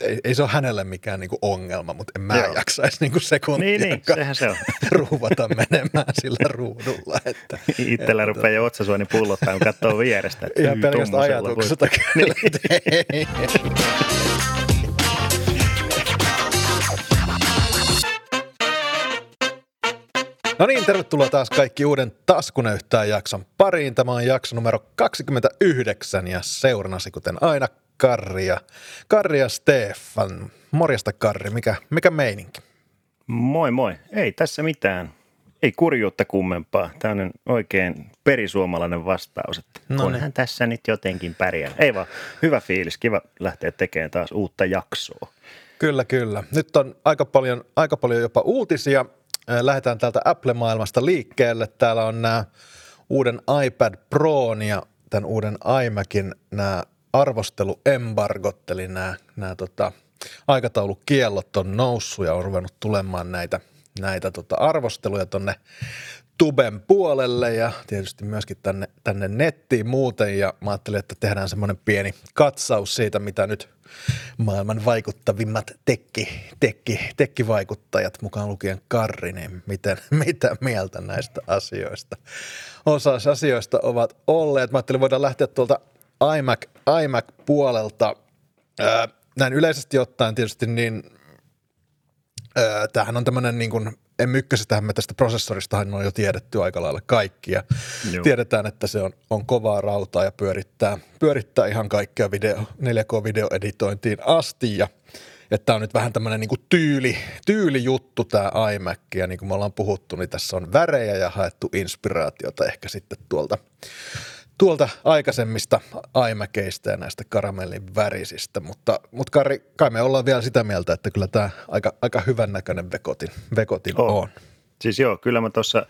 ei, ei se ole hänelle mikään niinku ongelma, mutta en mä Joo. jaksaisi niinku sekuntia Niin, niin, sehän se on. ruuvata menemään sillä ruudulla. Että, Itsellä että rupeaa jo otsasuoni pullottaa, kun katsoo vierestä. Ihan "Yy, pelkästään tommosella voi-" ajatuksesta kyllä. Ei. No niin, tervetuloa taas kaikki uuden Taskunöyhtään jakson pariin. Tämä on jakso numero 29 ja seurannasi kuten aina Karri ja, Karri ja Stefan. Morjesta Karri, mikä, mikä meininki? Moi moi. Ei tässä mitään. Ei kurjuutta kummempaa. Tämä on oikein perisuomalainen vastaus. Että No no niin. onhan tässä nyt jotenkin pärjää. Ei vaan, hyvä fiilis. Kiva lähteä tekemään taas uutta jaksoa. Kyllä, kyllä. Nyt on aika paljon, aika paljon jopa uutisia. Äh, Lähdetään täältä Apple-maailmasta liikkeelle. Täällä on nämä uuden iPad Proon ja tämän uuden iMacin nämä arvosteluembargot, eli nämä, nämä tota, aikataulukiellot on noussut ja on ruvennut tulemaan näitä, näitä tota arvosteluja tonne Tuben puolelle ja tietysti myöskin tänne, tänne nettiin muuten. Ja mä ajattelin, että tehdään semmoinen pieni katsaus siitä, mitä nyt maailman vaikuttavimmat tekki, tekki, tekkivaikuttajat, mukaan lukien Karri, niin miten, mitä mieltä näistä asioista. Osa asioista ovat olleet. Mä ajattelin, voidaan lähteä tuolta iMac, iMac-puolelta. Ää, näin yleisesti ottaen tietysti niin Öö, Tämähän on tämmöinen, niin kuin, M1, me tästä prosessoristahan on jo tiedetty aika lailla kaikki ja Joo. tiedetään, että se on, on kovaa rautaa ja pyörittää, pyörittää ihan kaikkea video, 4K-videoeditointiin asti ja että tämä on nyt vähän tämmöinen niin tyyli, tyylijuttu tämä iMac ja niin kuin me ollaan puhuttu, niin tässä on värejä ja haettu inspiraatiota ehkä sitten tuolta, tuolta aikaisemmista iMaceista ja näistä karamellin värisistä, mutta, mutta Kari, kai me ollaan vielä sitä mieltä, että kyllä tämä aika, aika hyvän näköinen vekotin, vekotin on. On. Siis joo, kyllä mä tuossa,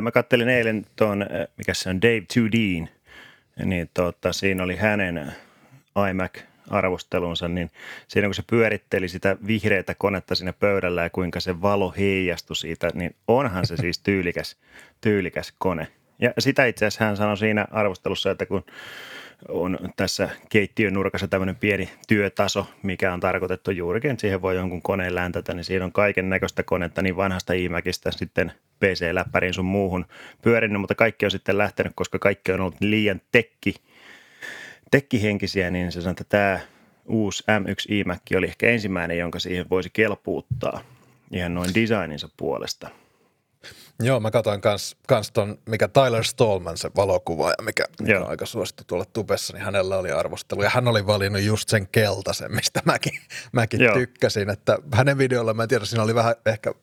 mä kattelin eilen tuon, mikä se on, Dave 2Din, niin tota, siinä oli hänen iMac-arvostelunsa, niin siinä kun se pyöritteli sitä vihreätä konetta siinä pöydällä ja kuinka se valo heijastui siitä, niin onhan se siis tyylikäs, tyylikäs kone. Ja sitä itse asiassa hän sanoi siinä arvostelussa, että kun on tässä keittiön nurkassa tämmöinen pieni työtaso, mikä on tarkoitettu juurikin, että siihen voi jonkun koneen läntätä, niin siinä on kaiken näköistä konetta, niin vanhasta iMacista sitten PC-läppäriin sun muuhun pyörinyt, mutta kaikki on sitten lähtenyt, koska kaikki on ollut liian tekki, tekkihenkisiä, niin se sanoo, että tämä uusi M1 iMac oli ehkä ensimmäinen, jonka siihen voisi kelpuuttaa ihan noin designinsa puolesta. Joo, mä katsoin kans, kans ton, mikä Tyler Stallman, se valokuvaaja, mikä, mikä Joo. on aika suosittu tuolla tubessa, niin hänellä oli arvostelu. Ja hän oli valinnut just sen keltaisen, mistä mäkin, mäkin Joo. tykkäsin. Että hänen videolla, mä en tiedä, siinä oli vähän ehkä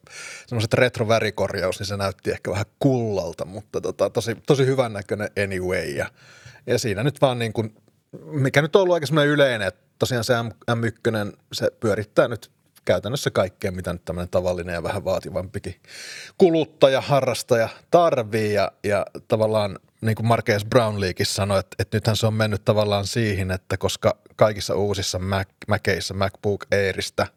semmoiset retrovärikorjaus, niin se näytti ehkä vähän kullalta, mutta tota, tosi, tosi hyvän näköinen anyway. Ja, ja siinä nyt vaan niin kuin, mikä nyt on ollut aika semmoinen yleinen, että tosiaan se M, M1, se pyörittää nyt käytännössä kaikkea, mitä nyt tämmöinen tavallinen ja vähän vaativampikin kuluttaja, harrastaja tarvii. Ja, ja tavallaan niin kuin Marques Brownleekin sanoi, että, että nythän se on mennyt tavallaan siihen, että koska kaikissa uusissa Mac, Maceissa, MacBook Airista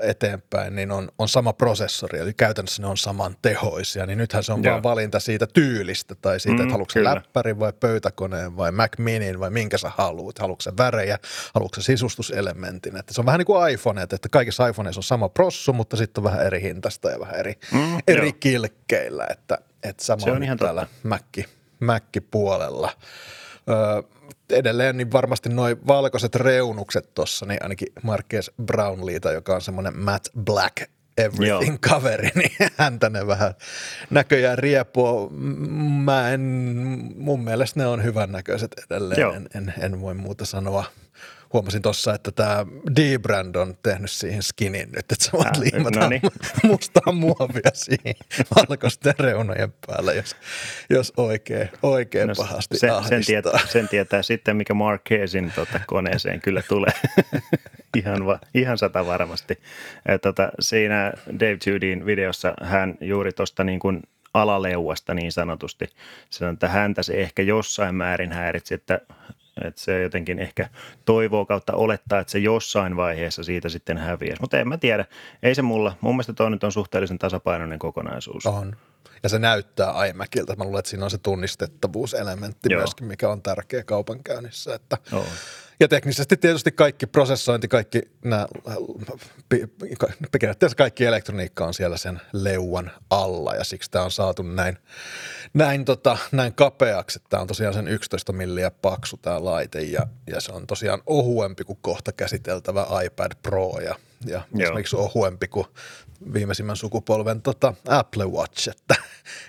eteenpäin, niin on, on sama prosessori, eli käytännössä ne on saman tehoisia, niin nythän se on Joo. vaan valinta siitä tyylistä tai siitä, Mm, että haluatko kyllä. läppärin vai pöytäkoneen vai Mac Minin vai minkä sä haluat, haluatko sä värejä, haluatko sä sisustuselementin, että se on vähän niin kuin iPhone, että kaikissa iPhoneissa on sama prossu, mutta sitten on vähän eri hintasta ja vähän eri, Mm, eri kilkkeillä, että, että sama Se on ihan täällä Mac, Mac-puolella. Öö, edelleen niin varmasti nuo valkoiset reunukset tuossa, niin ainakin Marques Brownleeta, joka on semmoinen matte black everything kaveri, niin häntä ne vähän näköjään riepoo. Mä en, mun mielestä ne on hyvännäköiset edelleen, Joo. en, en, en voi muuta sanoa. Huomasin tuossa, että tämä D-brand on tehnyt siihen skinin nyt, että sä voit Ah, liimata no niin. mustaa muovia siihen valkoisten reunojen päällä, jos, jos oikein, oikein No, pahasti sen, ahdistaa. sen, tietää, sen tietää sitten, mikä Marquezin tota, koneeseen kyllä tulee. ihan, va, ihan sata varmasti. Tota, siinä Dave Judin videossa hän juuri tuosta niin kuin alaleuasta niin sanotusti sanoi, että häntä se ehkä jossain määrin häiritsi, että, että se jotenkin ehkä toivoo kautta olettaa, että se jossain vaiheessa siitä sitten häviäisi. Mutta en mä tiedä. Ei se mulla. Mun mielestä toi nyt on suhteellisen tasapainoinen kokonaisuus. On. Ja se näyttää iMacilta. Mä luulen, että siinä on se tunnistettavuuselementti Joo. myöskin, mikä on tärkeä kaupankäynnissä. Että, Joo. Ja teknisesti tietysti kaikki prosessointi, kaikki nämä, periaatteessa kaikki elektroniikka on siellä sen leuan alla ja siksi tämä on saatu näin, näin, tota, näin kapeaksi. Tämä on tosiaan sen 11 milliä paksu tämä laite ja, ja se on tosiaan ohuempi kuin kohta käsiteltävä iPad Pro ja, ja esimerkiksi ohuempi kuin viimeisimmän sukupolven tota, Apple Watch, että,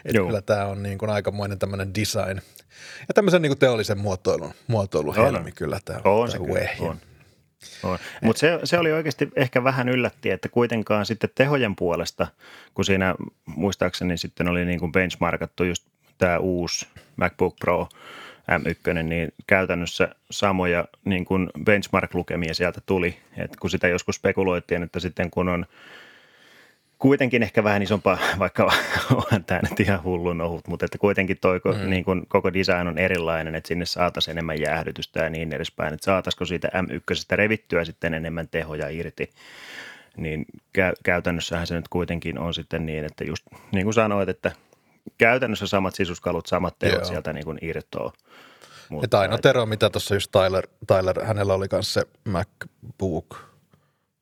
että kyllä tämä on niin kuin aikamoinen tämmöinen design – ja tämmöisen niin kuin teollisen muotoilun, muotoilun on, helmi kyllä tämä, on, tämä se on. on. Mutta se, se oli oikeasti ehkä vähän yllätti, että kuitenkaan sitten tehojen puolesta, kun siinä muistaakseni sitten oli niin kuin benchmarkattu just tämä uusi MacBook Pro M1, niin käytännössä samoja niin kuin benchmark-lukemia sieltä tuli. Et kun sitä joskus spekuloitiin, että sitten kun on kuitenkin ehkä vähän isompaa, vaikka onhan tämä nyt ihan hullun ohut, mutta että kuitenkin toi mm. niin kun, koko design on erilainen, että sinne saataisiin enemmän jäähdytystä ja niin edespäin, että saataisiko siitä M1 revittyä sitten enemmän tehoja irti, niin kä- käytännössähän se nyt kuitenkin on sitten niin, että just niin kuin sanoit, että käytännössä samat sisuskalut, samat tehot Joo. sieltä niin kuin irtoaa. Mutta ja ainoa ero, mitä tuossa just Tyler, Tyler, hänellä oli kanssa se MacBook –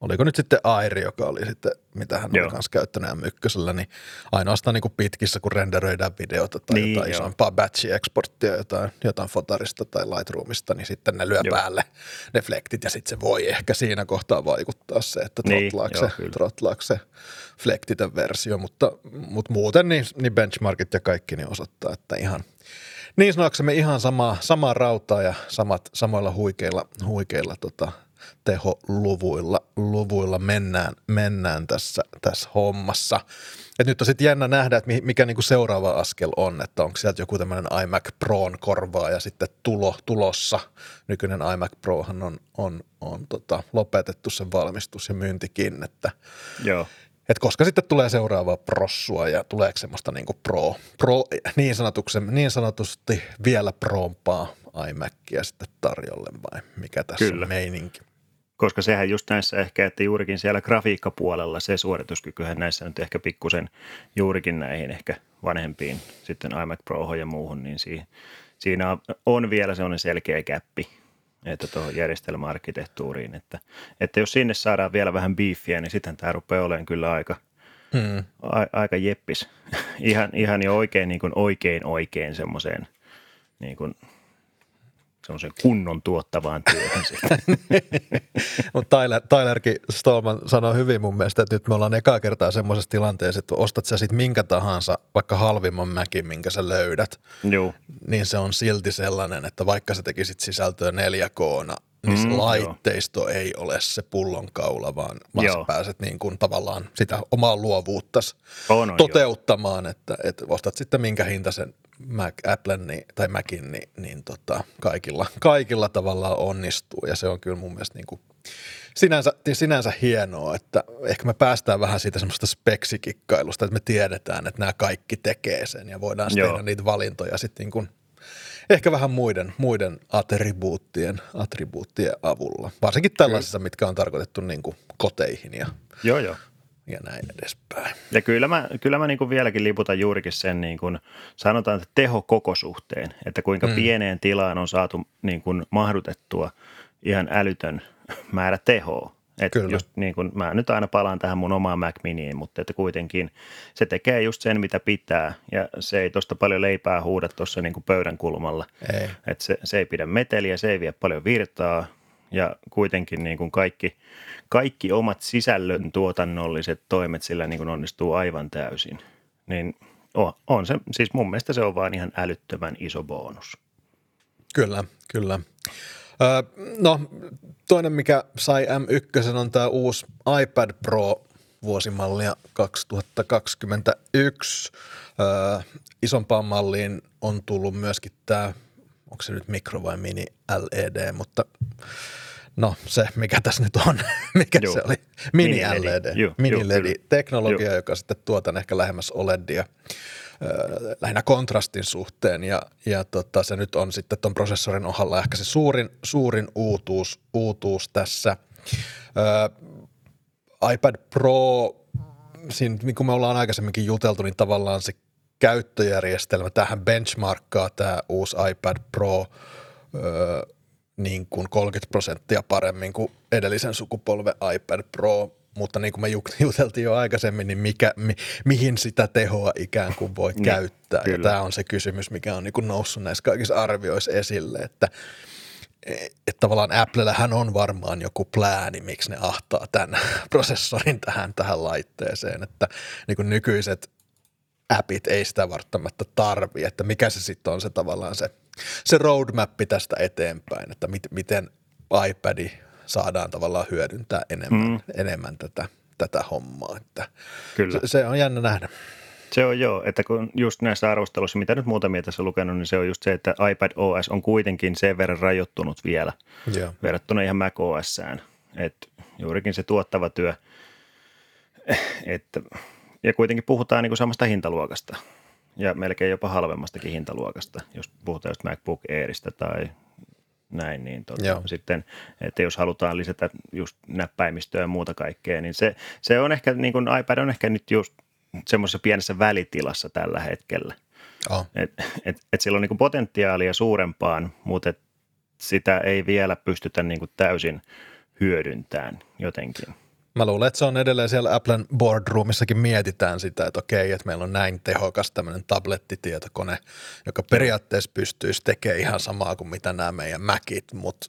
oliko nyt sitten Airi, joka oli sitten, mitä hän Joo. oli kanssa käyttänyt M1, niin ainoastaan niin kuin pitkissä, kun renderöidään videota tai niin, jotain jo. isompaa batch-exporttia, jotain, jotain fotarista tai Lightroomista, niin sitten ne lyö Joo. päälle ne flektit ja sitten se voi ehkä siinä kohtaa vaikuttaa se, että trotlaako niin, se, trotlaako se versio, mutta, mutta muuten niin, niin benchmarkit ja kaikki niin osoittaa, että ihan niin sanoksemme ihan samaa, samaa rautaa ja samat, samoilla huikeilla, huikeilla tota, teholuvuilla luvuilla mennään, mennään tässä, tässä hommassa. Et nyt on sitten jännä nähdä, että mikä niinku seuraava askel on, että onko sieltä joku tämmöinen iMac Proon korvaa ja sitten tulo, tulossa. Nykyinen iMac Prohan on, on, on tota, lopetettu sen valmistus ja myyntikin, että Joo. Et koska sitten tulee seuraavaa prossua ja tuleeko semmoista niinku pro, pro niin, niin sanotusti vielä proompaa iMacia sitten tarjolle vai mikä tässä Kyllä. on meininki? Koska sehän just näissä ehkä, että juurikin siellä grafiikkapuolella se suorituskykyhän näissä nyt ehkä pikkusen juurikin näihin ehkä vanhempiin sitten iMac Pro ja muuhun, niin siinä on vielä sellainen selkeä käppi, että tuohon järjestelmäarkkitehtuuriin, että, että jos sinne saadaan vielä vähän biiffiä, niin sitten tämä rupeaa olemaan kyllä aika, hmm. a, aika jeppis. ihan, ihan jo oikein, niin kuin oikein oikein semmoiseen niin kuin – semmoisen kunnon tuottavaan työhön Mutta Tyler, Tylerkin Stolman sanoi hyvin mun mielestä, että nyt me ollaan ekaa kertaa semmoisessa tilanteessa, että ostat sä sitten minkä tahansa, vaikka halvimman mäkin, minkä sä löydät, Joo. niin se on silti sellainen, että vaikka sä tekisit sisältöä 4K, niin mm, laitteisto joo. ei ole se pullonkaula, vaan, vaan sä pääset niin kuin tavallaan sitä omaa luovuutta toteuttamaan, että, että ostat sitten minkä hinta sen Mac, Applen niin, tai Macin, niin, niin tota, kaikilla, kaikilla tavalla onnistuu. Ja se on kyllä mun mielestä niin kuin sinänsä, sinänsä hienoa, että ehkä me päästään vähän siitä semmoista speksikikkailusta, että me tiedetään, että nämä kaikki tekee sen ja voidaan tehdä niitä valintoja sitten niin kuin ehkä vähän muiden, muiden attribuuttien, attribuuttien avulla. Varsinkin tällaisissa, mitkä on tarkoitettu niin kuin koteihin ja joo, joo ja näin edespäin. Ja kyllä mä, kyllä mä niin kuin vieläkin liputan juurikin sen, niin kuin sanotaan, että teho koko suhteen, että kuinka mm. pieneen tilaan on saatu niin kuin mahdutettua ihan älytön määrä tehoa. Että Kyllä. just niin kuin, mä nyt aina palaan tähän mun omaan Mac Miniin, mutta että kuitenkin se tekee just sen, mitä pitää ja se ei tuosta paljon leipää huuda tuossa niin pöydän kulmalla. Ei. Että se, se ei pidä meteliä, se ei vie paljon virtaa ja kuitenkin niin kuin kaikki – kaikki omat sisällön tuotannolliset toimet sillä niin kuin onnistuu aivan täysin. Niin on, on se, siis mun mielestä se on vaan ihan älyttömän iso bonus. Kyllä, kyllä. Öö, no toinen, mikä sai M1 on tämä uusi iPad Pro vuosimallia 2021. Öö, isompaan malliin on tullut myöskin tämä, onko se nyt mikro vai mini LED, mutta no se, mikä tässä nyt on, mikä Joo. se oli, mini-LED, mini-LED-teknologia, joka sitten tuotan ehkä lähemmäs OLEDia lähinnä kontrastin suhteen ja, ja tota, se nyt on sitten tuon prosessorin ohalla ehkä se suurin, suurin uutuus, uutuus tässä. Ö, iPad Pro, siinä, niin kuin me ollaan aikaisemminkin juteltu, niin tavallaan se käyttöjärjestelmä, tähän benchmarkkaa tämä uusi iPad Pro, ö, niin kuin 30 prosenttia paremmin kuin edellisen sukupolven iPad Pro, mutta niin kuin me juteltiin jo aikaisemmin, niin mikä, mi, mihin sitä tehoa ikään kuin voi niin, käyttää. Kyllä. Ja tämä on se kysymys, mikä on niin kuin noussut näissä kaikissa arvioissa esille, että että tavallaan Applellähän on varmaan joku plääni, miksi ne ahtaa tämän prosessorin tähän, tähän laitteeseen, että niin kuin nykyiset appit ei sitä välttämättä tarvi, että mikä se sitten on se tavallaan se, se roadmap tästä eteenpäin, että mit, miten iPad saadaan tavallaan hyödyntää enemmän, mm. enemmän tätä, tätä hommaa, että Kyllä. Se, se on jännä nähdä. Se on joo, että kun just näissä arvosteluissa, mitä nyt muutamia tässä on lukenut, niin se on just se, että iPad OS on kuitenkin sen verran rajoittunut vielä yeah. verrattuna ihan Mac OSään. Että juurikin se tuottava työ, että, ja kuitenkin puhutaan niin kuin samasta hintaluokasta ja melkein jopa halvemmastakin hintaluokasta, jos puhutaan just MacBook Airista tai näin, niin tota, sitten, että jos halutaan lisätä just näppäimistöä ja muuta kaikkea, niin se, se on ehkä, niin kuin iPad on ehkä nyt just semmoisessa pienessä välitilassa tällä hetkellä. Oh. Et, et, et sillä on niin potentiaalia suurempaan, mutta et sitä ei vielä pystytä niin kuin täysin hyödyntämään jotenkin. Mä luulen, että se on edelleen siellä Applen boardroomissakin mietitään sitä, että okei, että meillä on näin tehokas tämmöinen tablettitietokone, joka periaatteessa pystyisi tekemään ihan samaa kuin mitä nämä meidän Macit, mutta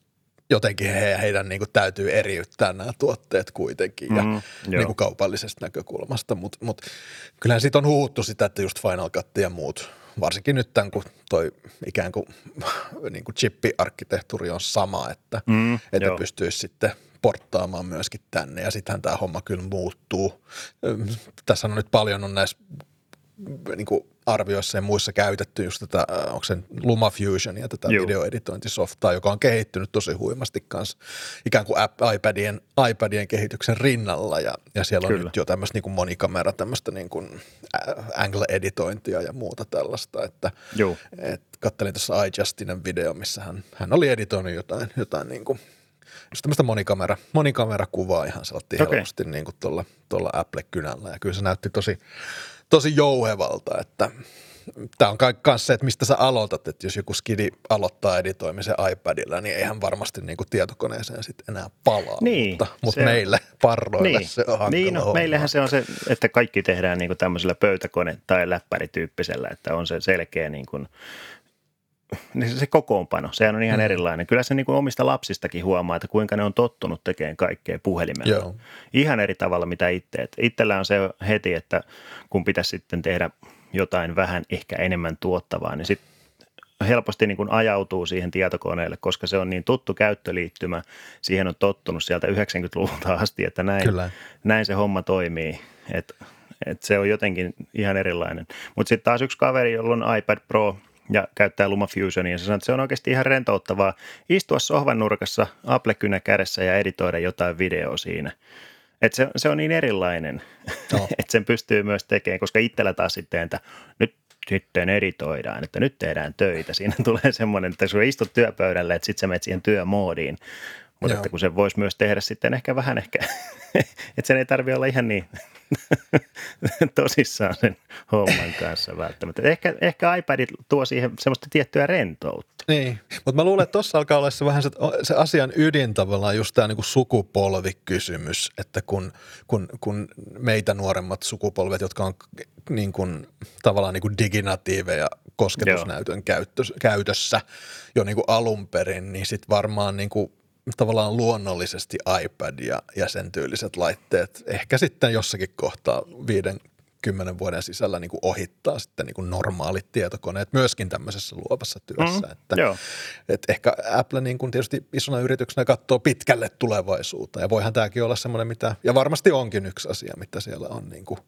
jotenkin he, heidän niin kuin täytyy eriyttää nämä tuotteet kuitenkin ja mm, niin kuin kaupallisesta näkökulmasta, mutta mut, kyllähän siitä on huuttu sitä, että just Final Cut ja muut, varsinkin nyt tämän, kun toi ikään kuin, niin kuin chippi-arkkitehtuuri on sama, että, mm, että pystyisi sitten porttaamaan myöskin tänne ja sittenhän tämä homma kyllä muuttuu. Tässä on nyt paljon on näissä niin kuin arvioissa ja muissa käytetty just tätä, onko se Luma ja tätä Joo. videoeditointisoftaa, joka on kehittynyt tosi huimasti kanssa ikään kuin app, iPadien, iPadien kehityksen rinnalla ja, ja siellä Kyllä. on nyt jo tämmöistä niin kuin monikamera, tämmöistä niin kuin angle-editointia ja muuta tällaista, että. Et kattelin tuossa iJustinen video, missä hän, hän oli editoinut jotain, jotain niin kuin just tämmöistä monikamera, monikamerakuvaa ihan sellainen okay. helposti niin kuin tuolla, tuolla Apple-kynällä. Ja kyllä se näytti tosi, tosi jouhevalta, että tämä on myös se, että mistä sä aloitat, että jos joku skidi aloittaa editoimisen iPadilla, niin eihän varmasti niin kuin tietokoneeseen sitten enää palaa, niin, mutta, mutta meille parroille niin, se on Niin, no, meillähän se on se, että kaikki tehdään niin kuin tämmöisellä pöytäkone- tai läppärityyppisellä, että on se selkeä niin kuin niin se kokoonpano, sehän on ihan mm. erilainen. Kyllä se niin kuin omista lapsistakin huomaa, että kuinka ne on tottunut tekemään kaikkea puhelimella. Joo. Ihan eri tavalla mitä itse. itsellä on se heti, että kun pitäisi sitten tehdä jotain vähän ehkä enemmän tuottavaa, niin sitten helposti niin kuin ajautuu siihen tietokoneelle, koska se on niin tuttu käyttöliittymä. Siihen on tottunut sieltä 90-luvulta asti, että näin, Kyllä. näin se homma toimii. Et, et se on jotenkin ihan erilainen. Mutta sitten taas yksi kaveri, jolla on iPad Pro – ja käyttää LumaFusionia. Ja sanoi, että se on oikeasti ihan rentouttavaa istua sohvan nurkassa, Apple-kynä kädessä ja editoida jotain videoa siinä. Et se, se on niin erilainen, no. että sen pystyy myös tekemään, koska itsellä taas sitten, että nyt sitten editoidaan, että nyt tehdään töitä. Siinä tulee semmoinen, että kun istut työpöydälle, että sitten sä menet siihen työmoodiin. Mutta että kun se voisi myös tehdä sitten ehkä vähän ehkä, että sen ei tarvitse olla ihan niin tosissaan sen homman kanssa välttämättä. Ehkä, ehkä iPadit tuo siihen semmoista tiettyä rentoutta. Niin, mutta mä luulen, että tuossa alkaa olla se vähän se, se asian ydin tavallaan just tämä niinku sukupolvikysymys, että kun, kun, kun meitä nuoremmat sukupolvet, jotka on niin kuin, tavallaan niin kuin diginatiiveja kosketusnäytön käytössä jo niin kuin alun perin, niin sitten varmaan niin kuin tavallaan luonnollisesti iPad ja, ja sen tyyliset laitteet ehkä sitten jossakin kohtaa viiden kymmenen vuoden sisällä niin kuin ohittaa sitten niin kuin normaalit tietokoneet myöskin tämmöisessä luovassa työssä. Mm, että, joo. että ehkä Apple niin kuin tietysti isona yrityksenä katsoo pitkälle tulevaisuuteen ja voihan tämäkin olla semmoinen, mitä, ja varmasti onkin yksi asia, mitä siellä on, niin kuin,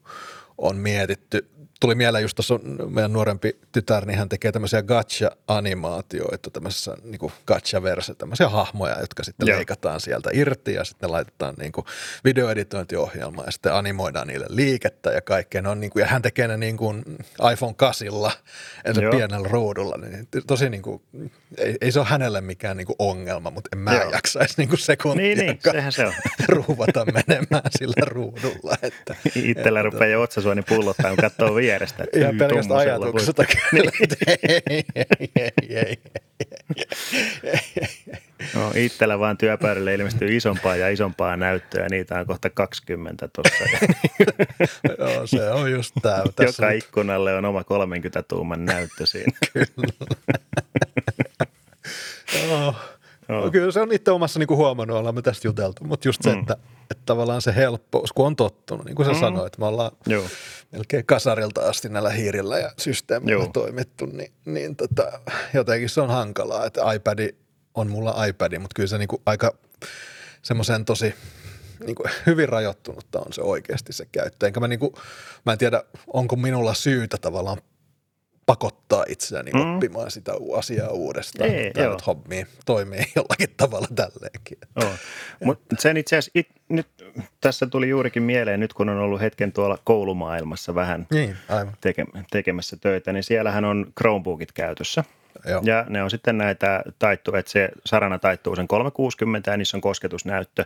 on mietitty tuli mieleen just tuossa meidän nuorempi tytär, niin hän tekee tämmöisiä gacha-animaatioita, tämmöisessä niin gacha-verse, tämmöisiä hahmoja, jotka sitten Joo. leikataan sieltä irti ja sitten laitetaan niin kuin videoeditointiohjelmaan ja sitten animoidaan niille liikettä ja kaikkea. Ne on niin kuin, ja hän tekee ne niin kuin iPhone 8 ensin pienellä ruudulla, niin tosi niin kuin, ei, ei, se ole hänelle mikään niin kuin ongelma, mutta en mä Joo. jaksaisi niin kuin sekuntia niin, niin, sehän se on. ruuvata menemään sillä ruudulla. Että, Itsellä rupeaa jo otsa niin pullottaa, kun katsoo vierestä. että Ihan y, pelkästä tommosella ajatuksesta kyllä. ei, No, itsellä vaan työpöydälle ilmestyy isompaa ja isompaa näyttöä. Niitä on kohta 20 tuossa. Joo, se on just tämä. Joka ikkunalle on oma 30 tuuman näyttö siinä. Joo. No, kyllä se on itse omassa niin kuin huomannut, ollaan me tästä juteltu, mutta just se, mm. että, että tavallaan se helppous, kun on tottunut, niin kuin sä mm. sanoit, me ollaan Joo. melkein kasarilta asti näillä hiirillä ja systeemillä Joo. toimittu, niin, niin tota, jotenkin se on hankalaa, että iPad on mulla iPad, mutta kyllä se niin kuin aika semmoisen tosi niin kuin hyvin rajoittunutta on se oikeasti se käyttö. Enkä mä, niin kuin, mä en tiedä, onko minulla syytä tavallaan pakottaa itseäni mm. oppimaan sitä asiaa uudestaan. Ei, Tämä nyt hobbi toimii jollakin tavalla tälleenkin. Mutta sen itse asiassa, it, nyt tässä tuli juurikin mieleen, nyt kun on ollut hetken tuolla koulumaailmassa vähän niin, aivan. Teke, tekemässä töitä, niin siellähän on Chromebookit käytössä – Joo. Ja ne on sitten näitä taittu, että se sarana taittuu sen 360 ja niissä on kosketusnäyttö.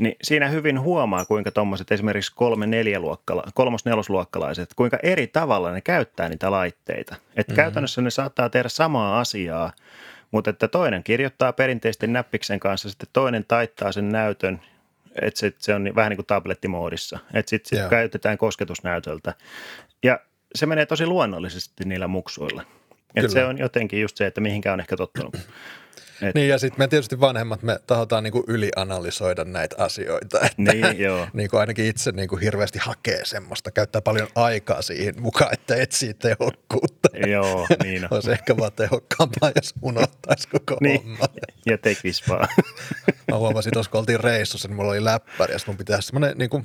Niin siinä hyvin huomaa, kuinka tuommoiset esimerkiksi kolme luokkala, kolmos nelosluokkalaiset, kuinka eri tavalla ne käyttää niitä laitteita. Että mm-hmm. käytännössä ne saattaa tehdä samaa asiaa, mutta että toinen kirjoittaa perinteisesti näppiksen kanssa, sitten toinen taittaa sen näytön että se, se on vähän niin kuin tablettimoodissa, että sitten sit käytetään kosketusnäytöltä. Ja se menee tosi luonnollisesti niillä muksuilla. Et se on jotenkin just se, että mihinkä on ehkä tottunut. Et... Niin ja sitten me tietysti vanhemmat, me tahotaan niinku ylianalysoida näitä asioita. Että niin, joo. niinku ainakin itse niinku hirveästi hakee semmoista, käyttää paljon aikaa siihen mukaan, että etsii tehokkuutta. Joo, niin on. Olisi ehkä vaan tehokkaampaa, jos unohtaisi koko niin. homma. Ja tekisi vaan. Mä huomasin tuossa, kun oltiin reissussa, niin mulla oli läppäri ja mun pitää semmoinen niin kuin,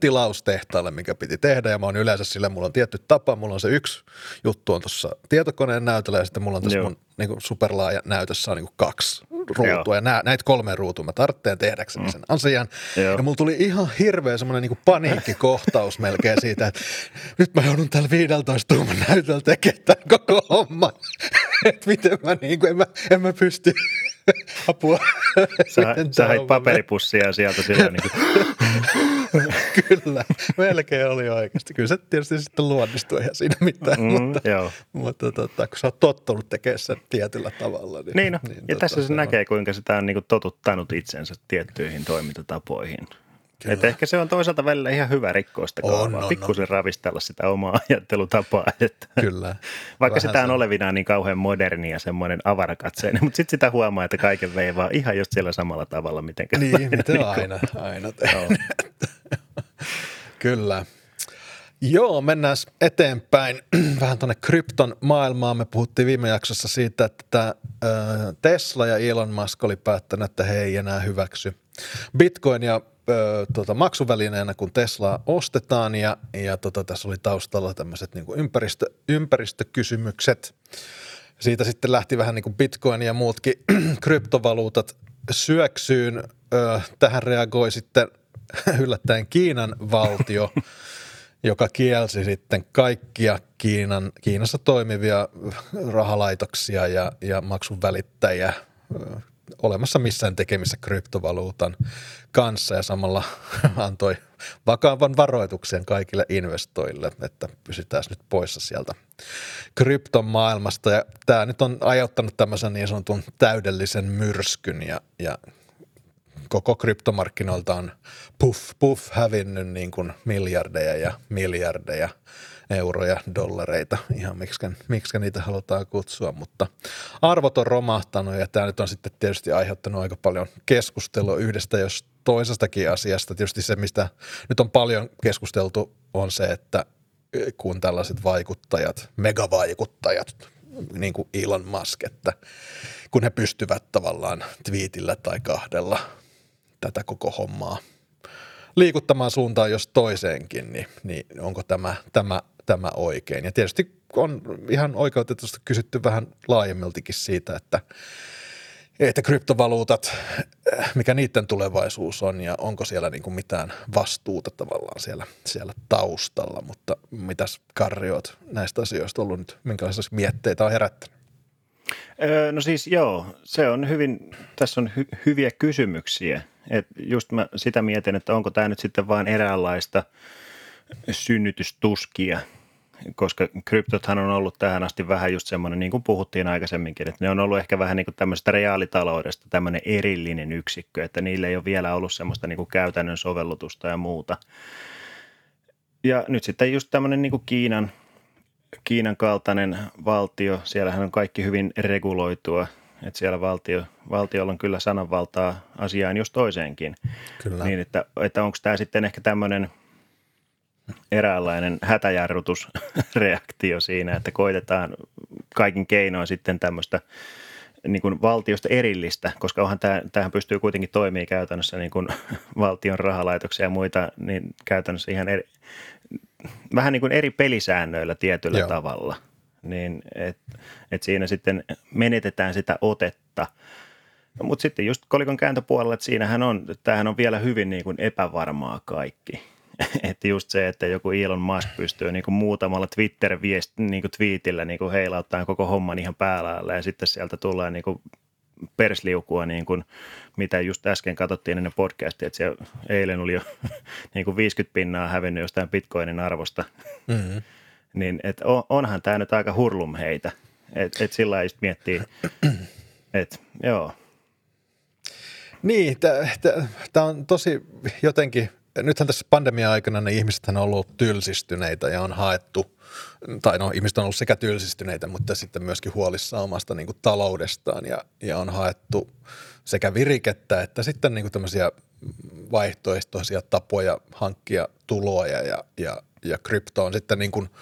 tilaus tehtaalle, mikä piti tehdä ja mä oon yleensä sille, mulla on tietty tapa, mulla on se yksi juttu on tuossa tietokoneen näytöllä ja sitten mulla on tässä mun niin kuin superlaaja näytössä on niin kuin kaksi ruutua Joo. ja nää, näitä kolme ruutua mä tarvitsen tehdäkseni mm. sen asian. Joo. Ja mulla tuli ihan hirveä semmoinen niin paniikkikohtaus melkein siitä, että nyt mä joudun tällä 15 tuuman näytöllä tekemään tämän koko homman. että miten mä niin kuin, en mä, en mä pysty apua. Sä, sä hait paperipussia sieltä silloin niin kuin. Kyllä, melkein oli oikeasti. Kyllä se tietysti sitten luonnistui ihan siinä mitään, mm, mutta, joo. mutta tota, kun sä oot tottunut tekemään sen tietyllä tavalla. Niin, niin, no. niin ja tota, tässä se, se näkee, kuinka sitä on niin kuin totuttanut itsensä tiettyihin toimintatapoihin. Kyllä. Et ehkä se on toisaalta välillä ihan hyvä rikkoa sitä kaavaa, pikkusen on. ravistella sitä omaa ajattelutapaa. Että Kyllä. Vaikka sitä on olevinaan niin kauhean moderni ja semmoinen avarakatseinen, mutta sitten sitä huomaa, että kaiken veivaa ihan just siellä samalla tavalla. Miten niin, miten niin aina, aina Kyllä. Joo, mennään eteenpäin vähän tuonne krypton maailmaan. Me puhuttiin viime jaksossa siitä, että Tesla ja Elon Musk oli päättänyt, että he ei enää hyväksy Bitcoinia tota, maksuvälineenä, kun Tesla ostetaan ja, ja tota, tässä oli taustalla tämmöiset niin ympäristö, ympäristökysymykset. Siitä sitten lähti vähän niin kuin Bitcoin ja muutkin kryptovaluutat syöksyyn. Tähän reagoi sitten yllättäen Kiinan valtio, joka kielsi sitten kaikkia Kiinan, Kiinassa toimivia rahalaitoksia ja, ja maksun välittäjiä olemassa missään tekemissä kryptovaluutan kanssa ja samalla antoi vakavan varoituksen kaikille investoille, että pysytään nyt poissa sieltä krypton maailmasta. Ja tämä nyt on aiheuttanut tämmöisen niin sanotun täydellisen myrskyn ja, ja koko kryptomarkkinoilta on puff puff hävinnyt niin kuin miljardeja ja miljardeja euroja, dollareita, ihan miksi, miksi niitä halutaan kutsua, mutta arvot on romahtanut ja tämä nyt on sitten tietysti aiheuttanut aika paljon keskustelua yhdestä jos toisestakin asiasta. Tietysti se, mistä nyt on paljon keskusteltu, on se, että kun tällaiset vaikuttajat, megavaikuttajat, niin kuin Elon Musk, että kun he pystyvät tavallaan twiitillä tai kahdella tätä koko hommaa liikuttamaan suuntaan jos toiseenkin, niin, niin onko tämä, tämä, tämä oikein? Ja tietysti on ihan oikeutetusti kysytty vähän laajemmiltikin siitä, että että kryptovaluutat, mikä niiden tulevaisuus on ja onko siellä niin kuin mitään vastuuta tavallaan siellä, siellä taustalla, mutta mitäs Karri näistä asioista ollut nyt, minkälaisia mietteitä on herättänyt? No siis joo, se on hyvin, tässä on hy, hyviä kysymyksiä. Et just mä sitä mietin, että onko tämä nyt sitten vain eräänlaista synnytystuskia, koska kryptothan on ollut tähän asti vähän just semmoinen, niin kuin puhuttiin aikaisemminkin, että ne on ollut ehkä vähän niin kuin tämmöisestä reaalitaloudesta tämmöinen erillinen yksikkö, että niille ei ole vielä ollut semmoista niin kuin käytännön sovellutusta ja muuta. Ja nyt sitten just tämmöinen niin kuin Kiinan, Kiinan kaltainen valtio, siellähän on kaikki hyvin reguloitua, että siellä valtio, valtiolla on kyllä sananvaltaa asiaan jos toiseenkin. Kyllä. Niin, että, että onko tämä sitten ehkä tämmöinen eräänlainen hätäjarrutusreaktio siinä, että koitetaan kaikin keinoin sitten tämmöistä niin kuin valtiosta erillistä, koska onhan tämä, tämähän pystyy kuitenkin toimii käytännössä niin kuin valtion rahalaitoksia ja muita, niin käytännössä ihan eri, vähän niin kuin eri pelisäännöillä tietyllä Joo. tavalla. Niin, et, et siinä sitten menetetään sitä otetta. Mutta sitten just kolikon kääntöpuolella, että siinähän on, tämähän on vielä hyvin niin kuin epävarmaa kaikki. että just se, että joku Elon Musk pystyy niin kuin muutamalla Twitter-viest, niin kuin twiitillä niin kuin heilauttaa koko homman ihan päällä ja sitten sieltä tulee niin kuin persliukua, niin kuin, mitä just äsken katsottiin ennen podcastia, että siellä eilen oli jo niin kuin 50 pinnaa hävinnyt jostain bitcoinin arvosta. Mm-hmm. niin et onhan tämä nyt aika hurlum heitä. Että et sillä lailla miettii, että joo. Niin, tämä on tosi jotenkin, nythän tässä pandemia-aikana ne ihmiset on ollut tylsistyneitä ja on haettu, tai no ihmiset on ollut sekä tylsistyneitä, mutta sitten myöskin huolissaan omasta niin kuin, taloudestaan ja, ja on haettu sekä virikettä että sitten niin kuin tämmöisiä vaihtoehtoisia tapoja hankkia tuloja ja, ja, ja krypto on sitten niin kuin –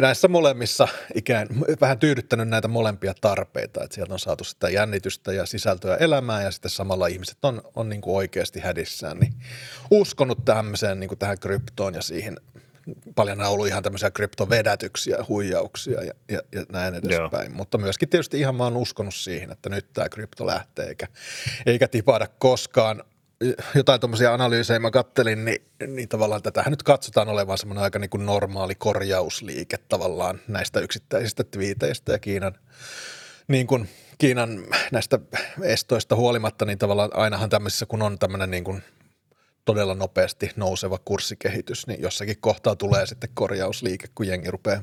näissä molemmissa ikään vähän tyydyttänyt näitä molempia tarpeita, että sieltä on saatu sitä jännitystä ja sisältöä elämään ja sitten samalla ihmiset on, on niin kuin oikeasti hädissään, niin uskonut tämmöiseen niin kuin tähän kryptoon ja siihen paljon on ollut ihan tämmöisiä kryptovedätyksiä, huijauksia ja, ja, ja näin edespäin. Joo. Mutta myöskin tietysti ihan vaan uskonut siihen, että nyt tämä krypto lähtee eikä, eikä tipahda koskaan jotain tuommoisia analyysejä mä kattelin, niin, niin tavallaan tätähän nyt katsotaan olevan semmoinen aika niin kuin normaali korjausliike tavallaan näistä yksittäisistä twiiteistä ja Kiinan, niin kuin Kiinan näistä estoista huolimatta, niin tavallaan ainahan tämmöisissä, kun on tämmöinen niin kuin todella nopeasti nouseva kurssikehitys, niin jossakin kohtaa tulee sitten korjausliike, kun jengi rupeaa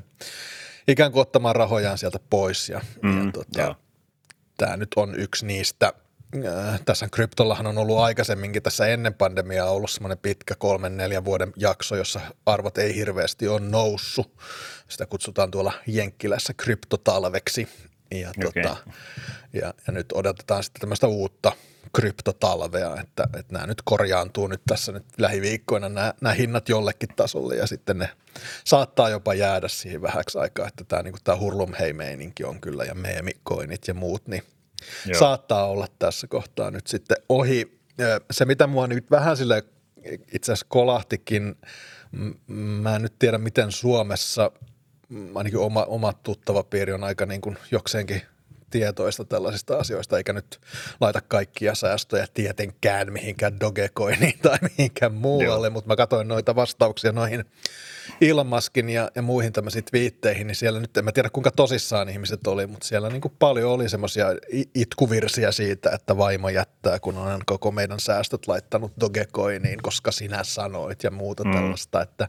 ikään kuin ottamaan rahojaan sieltä pois ja, mm, ja tota, tämä nyt on yksi niistä – Äh, tässä kryptollahan on ollut aikaisemminkin tässä ennen pandemiaa ollut semmoinen pitkä kolmen neljän vuoden jakso, jossa arvot ei hirveästi ole noussut. Sitä kutsutaan tuolla Jenkkilässä kryptotalveksi. Ja, okay. tota, ja, ja nyt odotetaan sitten tämmöistä uutta kryptotalvea, että, että nämä nyt korjaantuu nyt tässä nyt lähiviikkoina nämä, nämä hinnat jollekin tasolle ja sitten ne saattaa jopa jäädä siihen vähäksi aikaa, että tämä, niin tämä hurlumhei-meininki on kyllä ja meemikoinit ja muut, niin Joo. saattaa olla tässä kohtaa nyt sitten ohi. Se, mitä mua nyt vähän sille itse asiassa kolahtikin, mä en nyt tiedä, miten Suomessa, ainakin oma, oma tuttava piiri on aika niin kuin jokseenkin tietoista tällaisista asioista, eikä nyt laita kaikkia säästöjä tietenkään mihinkään Dogecoiniin tai mihinkään muualle, Joo. mutta mä katsoin noita vastauksia noihin Ilmaskin ja, ja muihin tämmöisiin twiitteihin, niin siellä nyt en mä tiedä kuinka tosissaan ihmiset oli, mutta siellä niin kuin paljon oli semmoisia itkuvirsiä siitä, että vaimo jättää, kun on koko meidän säästöt laittanut Dogecoiniin, koska sinä sanoit ja muuta mm. tällaista, että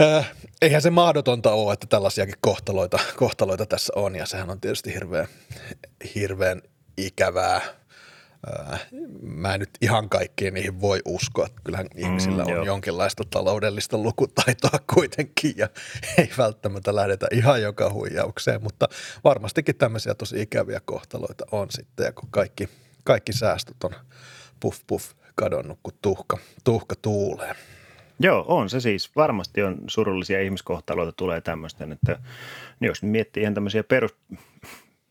Äh, eihän se mahdotonta ole, että tällaisiakin kohtaloita, kohtaloita tässä on ja sehän on tietysti hirveän, hirveän ikävää. Äh, mä en nyt ihan kaikkiin niihin voi uskoa. Kyllähän mm, ihmisillä on joo. jonkinlaista taloudellista lukutaitoa kuitenkin ja ei välttämättä lähdetä ihan joka huijaukseen, mutta varmastikin tämmöisiä tosi ikäviä kohtaloita on sitten ja kun kaikki, kaikki säästöt on puff puff kadonnut, kun tuhka, tuhka tuulee. Joo, on se siis. Varmasti on surullisia ihmiskohtaloita tulee tämmöisten, että niin jos miettii ihan tämmöisiä perus,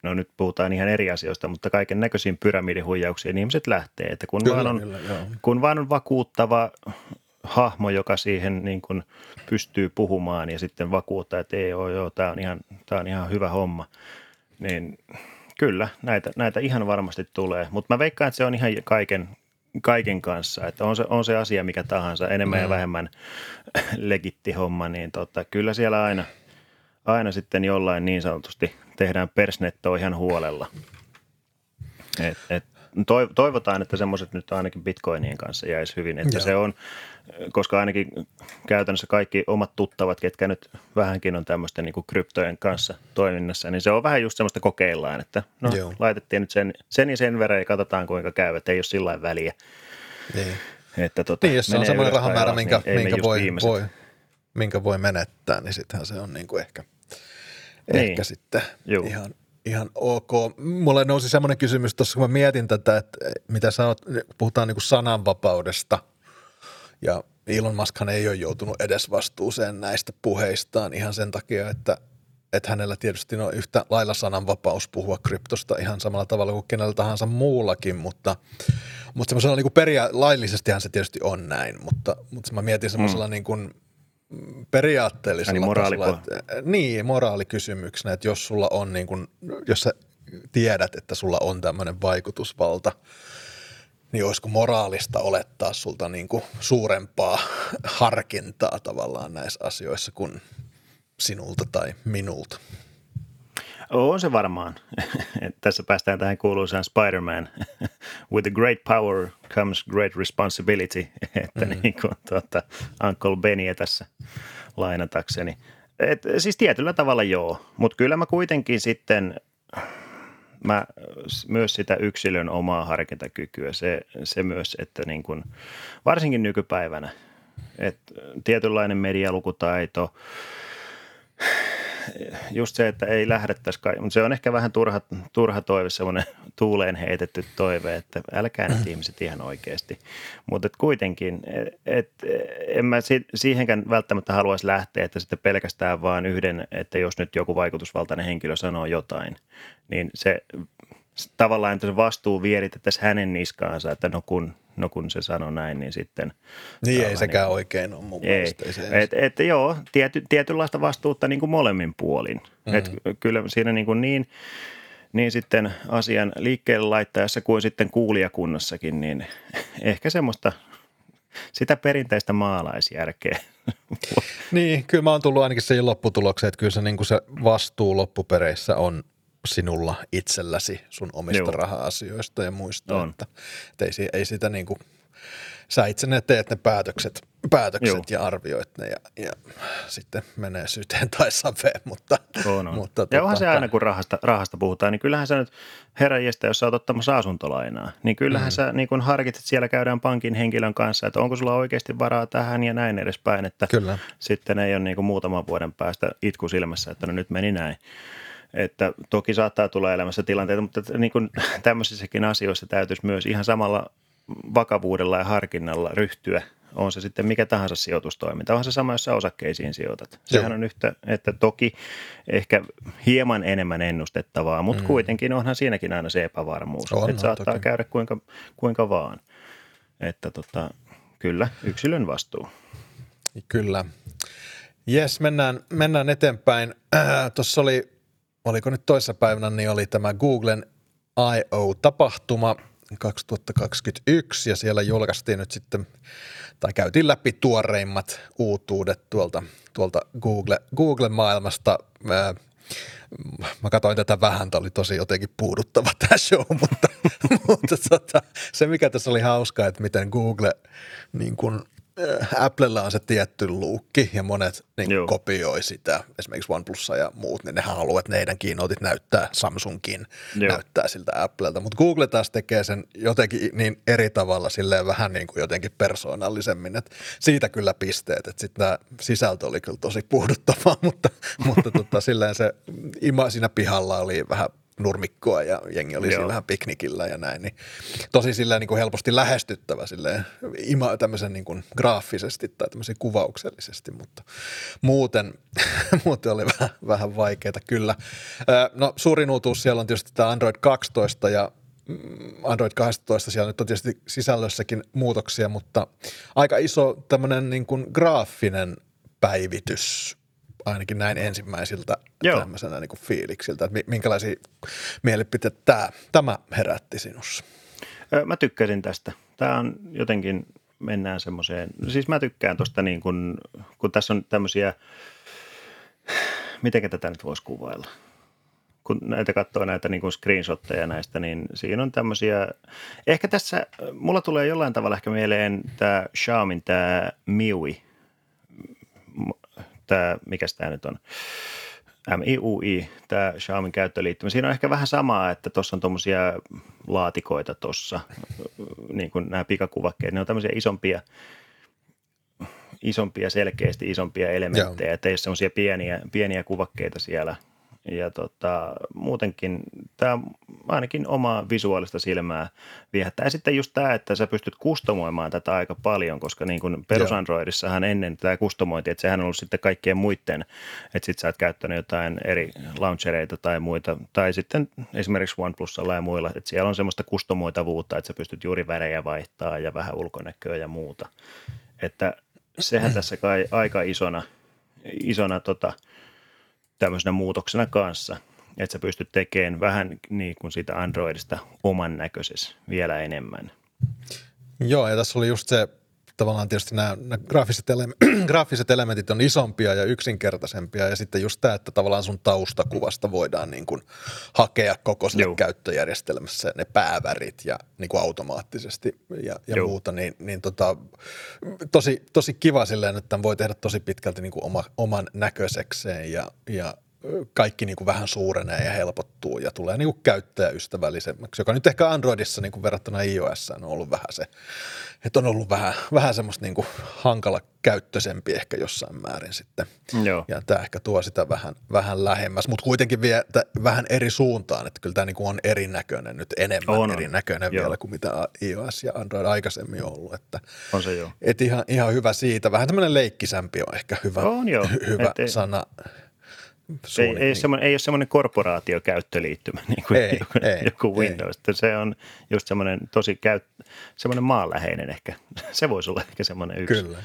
no nyt puhutaan ihan eri asioista, mutta kaiken näköisiin pyramidihuijauksiin niin ihmiset lähtee, että kun, kyllä, vaan on, kyllä, kun vaan on vakuuttava hahmo, joka siihen niin kuin pystyy puhumaan ja sitten vakuuttaa, että ei ole, joo, tämä on ihan, tämä on ihan hyvä homma, niin kyllä, näitä, näitä ihan varmasti tulee, mutta mä veikkaan, että se on ihan kaiken, kaiken kanssa, että on se, on se asia mikä tahansa, enemmän mm. ja vähemmän legitti homma, niin tota, kyllä siellä aina, aina sitten jollain niin sanotusti tehdään persnettoa ihan huolella. Et, et, toivotaan, että semmoiset nyt ainakin bitcoinien kanssa jäisi hyvin, että Joo. se on, koska ainakin käytännössä kaikki omat tuttavat, ketkä nyt vähänkin on tämmöisten niin kryptojen kanssa toiminnassa, niin se on vähän just semmoista kokeillaan, että no Joo. laitettiin nyt sen, sen ja sen verran ja katsotaan kuinka käy, että ei ole sillä väliä. Niin. Että tota, niin, jos se on semmoinen rahamäärä, minkä, niin minkä, voi, voi, minkä voi menettää, niin sittenhän se on niin kuin ehkä, niin. ehkä sitten Juu. ihan, ihan ok. Mulle nousi semmoinen kysymys tuossa, kun mä mietin tätä, että mitä sanot, puhutaan niin kuin sananvapaudesta ja Elon Muskhan ei ole joutunut edes vastuuseen näistä puheistaan ihan sen takia, että, että hänellä tietysti on yhtä lailla sananvapaus puhua kryptosta ihan samalla tavalla kuin kenellä tahansa muullakin, mutta, mutta semmoisella niin peria- laillisestihan se tietysti on näin, mutta, mutta mä mietin semmoisella mm. niin kuin periaatteellisella niin, tasolla. Että, niin, moraalikysymyksenä, että jos sulla on niin kuin, jos sä tiedät, että sulla on tämmöinen vaikutusvalta, niin olisiko moraalista olettaa sulta niin kuin suurempaa harkintaa tavallaan näissä asioissa kuin sinulta tai minulta? On se varmaan. Tässä päästään tähän kuuluisaan Spider-Man. With a great power comes great responsibility. Että mm. niin kuin tuota, Uncle Benny tässä lainatakseni. Et, siis tietyllä tavalla joo, mutta kyllä mä kuitenkin sitten, mä myös sitä yksilön omaa harkintakykyä, se, se myös, että niin kuin, varsinkin nykypäivänä, että tietynlainen medialukutaito, just se, että ei lähdettäisi kai, mutta se on ehkä vähän turha, turha toive, semmoinen tuuleen heitetty toive, että älkää nyt ihmiset ihan oikeasti. Mutta kuitenkin, et, en mä siihenkään välttämättä haluaisi lähteä, että sitten pelkästään vaan yhden, että jos nyt joku vaikutusvaltainen henkilö sanoo jotain, niin se tavallaan, että se vastuu vieritettäisiin hänen niskaansa, että no kun no kun se sanoi näin, niin sitten... Niin ei sekään niin, oikein ole mun ei. mielestä. Ei se et, et, joo, tiety, tietynlaista vastuutta niin kuin molemmin puolin. Mm. Et kyllä siinä niin, kuin niin, niin sitten asian liikkeelle laittajassa kuin sitten kuulijakunnassakin, niin ehkä semmoista sitä perinteistä maalaisjärkeä. Niin, kyllä mä oon tullut ainakin siihen lopputulokseen, että kyllä se, niin kuin se vastuu loppupereissä on sinulla itselläsi sun omista Joo. raha-asioista ja muista. On. Että, että ei, ei sitä niin kuin, sä itse ne teet ne päätökset, päätökset ja arvioit ne ja, ja sitten menee syteen tai saveen, mutta, on, on. mutta ja onhan tota, se aina, kun rahasta, rahasta puhutaan, niin kyllähän sä nyt herranjestä, jos sä oot ottamassa asuntolainaa, niin kyllähän mm. sä niin kun harkitset, siellä käydään pankin henkilön kanssa, että onko sulla oikeasti varaa tähän ja näin edespäin, että Kyllä. sitten ei ole niin kuin muutaman vuoden päästä itku silmässä, että no nyt meni näin. Että toki saattaa tulla elämässä tilanteita, mutta niin kuin tämmöisissäkin asioissa täytyisi myös ihan samalla vakavuudella ja harkinnalla ryhtyä on se sitten mikä tahansa sijoitustoiminta. Onhan se sama, jos sä osakkeisiin sijoitat. Sehän on yhtä, että toki ehkä hieman enemmän ennustettavaa, mutta mm. kuitenkin onhan siinäkin aina se epävarmuus. On, että saattaa toki. käydä kuinka, kuinka vaan. Että tota, kyllä, yksilön vastuu. Kyllä. Jes, mennään, mennään eteenpäin. Äh, Tuossa oli oliko nyt toissapäivänä, niin oli tämä Googlen I.O.-tapahtuma 2021 ja siellä julkaistiin nyt sitten, tai käytiin läpi tuoreimmat uutuudet tuolta, tuolta Google, Google-maailmasta. Mä, mä katsoin tätä vähän, tämä oli tosi jotenkin puuduttava tämä show, mutta, mutta tota, se mikä tässä oli hauskaa, että miten Google niin kuin Äh, Applella on se tietty luukki ja monet niin kopioi sitä, esimerkiksi OnePlussa ja muut, niin ne haluaa, että heidän keynoteit näyttää Samsungin, Joo. näyttää siltä Applelta, mutta Google taas tekee sen jotenkin niin eri tavalla silleen vähän niin kuin jotenkin persoonallisemmin, että siitä kyllä pisteet, että sitten tämä sisältö oli kyllä tosi puhduttavaa, mutta, mutta tota, silleen se ima siinä pihalla oli vähän nurmikkoa ja jengi oli Joo. siinä vähän piknikillä ja näin. Niin tosi silleen niin kuin helposti lähestyttävä silleen, ima, tämmöisen niin kuin graafisesti tai tämmöisen kuvauksellisesti, mutta muuten, muuten oli vähän, vähän vaikeaa kyllä. No suurin uutuus siellä on tietysti tämä Android 12 ja mm, Android 12, siellä nyt on tietysti sisällössäkin muutoksia, mutta aika iso tämmöinen niin kuin graafinen päivitys ainakin näin ensimmäisiltä Joo. tämmöisenä niin kuin fiiliksiltä, että minkälaisia mielipiteitä tämä, tämä herätti sinussa? Mä tykkäsin tästä. Tämä on jotenkin, mennään semmoiseen, siis mä tykkään tuosta niin kuin, kun tässä on tämmöisiä, miten tätä nyt voisi kuvailla? kun näitä katsoo näitä niin kuin screenshotteja näistä, niin siinä on tämmöisiä, ehkä tässä, mulla tulee jollain tavalla ehkä mieleen tämä Xiaomin tämä MIUI, tämä, mikä tämä nyt on, MIUI, tämä Xiaomin käyttöliittymä. Siinä on ehkä vähän samaa, että tuossa on tuommoisia laatikoita tuossa, niin kuin nämä pikakuvakkeet, ne on tämmöisiä isompia, isompia, selkeästi isompia elementtejä, että ei ole semmoisia pieniä, pieniä kuvakkeita siellä – ja tota, muutenkin tämä ainakin omaa visuaalista silmää viehättää. Ja sitten just tämä, että sä pystyt kustomoimaan tätä aika paljon, koska niin kuin perusandroidissahan ennen tämä kustomointi, että sehän on ollut sitten kaikkien muiden, että sitten sä oot käyttänyt jotain eri launchereita tai muita, tai sitten esimerkiksi OnePlusalla ja muilla, että siellä on semmoista kustomoitavuutta, että sä pystyt juuri värejä vaihtaa ja vähän ulkonäköä ja muuta. Että sehän tässä kai aika isona, isona tota, tämmöisenä muutoksena kanssa, että sä pystyt tekemään vähän niin kuin siitä Androidista oman näköisessä vielä enemmän. Joo, ja tässä oli just se, tavallaan tietysti nämä, nämä graafiset, ele- graafiset elementit on isompia ja yksinkertaisempia ja sitten just tämä, että tavallaan sun taustakuvasta voidaan niin kuin hakea koko sille käyttöjärjestelmässä ne päävärit ja niin kuin automaattisesti ja, ja muuta, niin, niin tota, tosi, tosi kiva silleen, että tämän voi tehdä tosi pitkälti niin kuin oma, oman näköisekseen ja, ja kaikki niin kuin vähän suurenee ja helpottuu ja tulee niin kuin käyttäjäystävällisemmäksi, joka nyt ehkä Androidissa niin kuin verrattuna iOS on ollut vähän se, että on ollut vähän, vähän semmoista niin kuin hankala käyttöisempi ehkä jossain määrin sitten. Joo. Ja tämä ehkä tuo sitä vähän, vähän lähemmäs, mutta kuitenkin vie vähän eri suuntaan, että kyllä tämä niin kuin on erinäköinen nyt enemmän on, erinäköinen joo. vielä kuin mitä iOS ja Android aikaisemmin on ollut. Että, on se joo. Että ihan, ihan hyvä siitä. Vähän tämmöinen leikkisämpi on ehkä hyvä, on joo. hyvä Et, sana. Ei, ei, semmoinen, ei ole semmoinen korporaatiokäyttöliittymä niin kuin ei, joku, ei, joku Windows. Ei. Se on just semmoinen tosi käyt, semmoinen maanläheinen ehkä. Se voisi olla ehkä semmoinen yksi. Kyllä.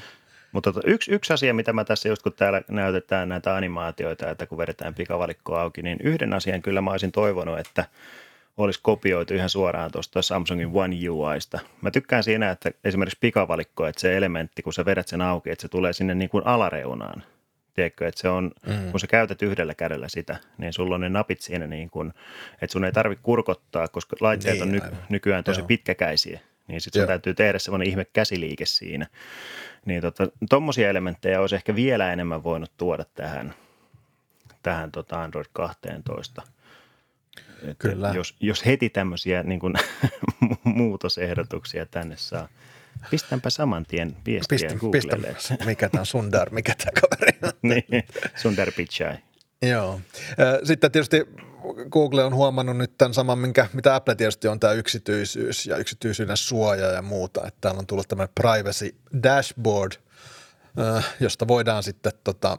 Mutta tota, yksi, yksi asia, mitä mä tässä just kun täällä näytetään näitä animaatioita, että kun vedetään pikavalikkoa auki, niin yhden asian kyllä mä olisin toivonut, että olisi kopioitu ihan suoraan tuosta Samsungin One UIsta. Mä tykkään siinä, että esimerkiksi pikavalikko, että se elementti, kun sä vedät sen auki, että se tulee sinne niin kuin alareunaan tiedätkö, että se on, mm. kun sä käytät yhdellä kädellä sitä, niin sulla on ne napit siinä niin kuin, että sun ei tarvitse kurkottaa, koska laitteet niin, on ny, nykyään tosi Joo. pitkäkäisiä, niin sitten sun täytyy tehdä semmoinen ihme käsiliike siinä. Niin tuommoisia tota, elementtejä olisi ehkä vielä enemmän voinut tuoda tähän, tähän tota Android 12. Että Kyllä. Jos, jos heti tämmöisiä niin kuin, muutosehdotuksia tänne saa – Pistänpä saman tien viestiä Pistä, Googlelle. Pistä, mikä tämä Sundar, mikä tämä kaveri on. niin, Sundar Pichai. Joo. Sitten tietysti Google on huomannut nyt tämän saman, minkä, mitä Apple tietysti on tämä yksityisyys ja yksityisyyden suoja ja muuta. Että täällä on tullut tämmöinen privacy dashboard, josta voidaan sitten tota,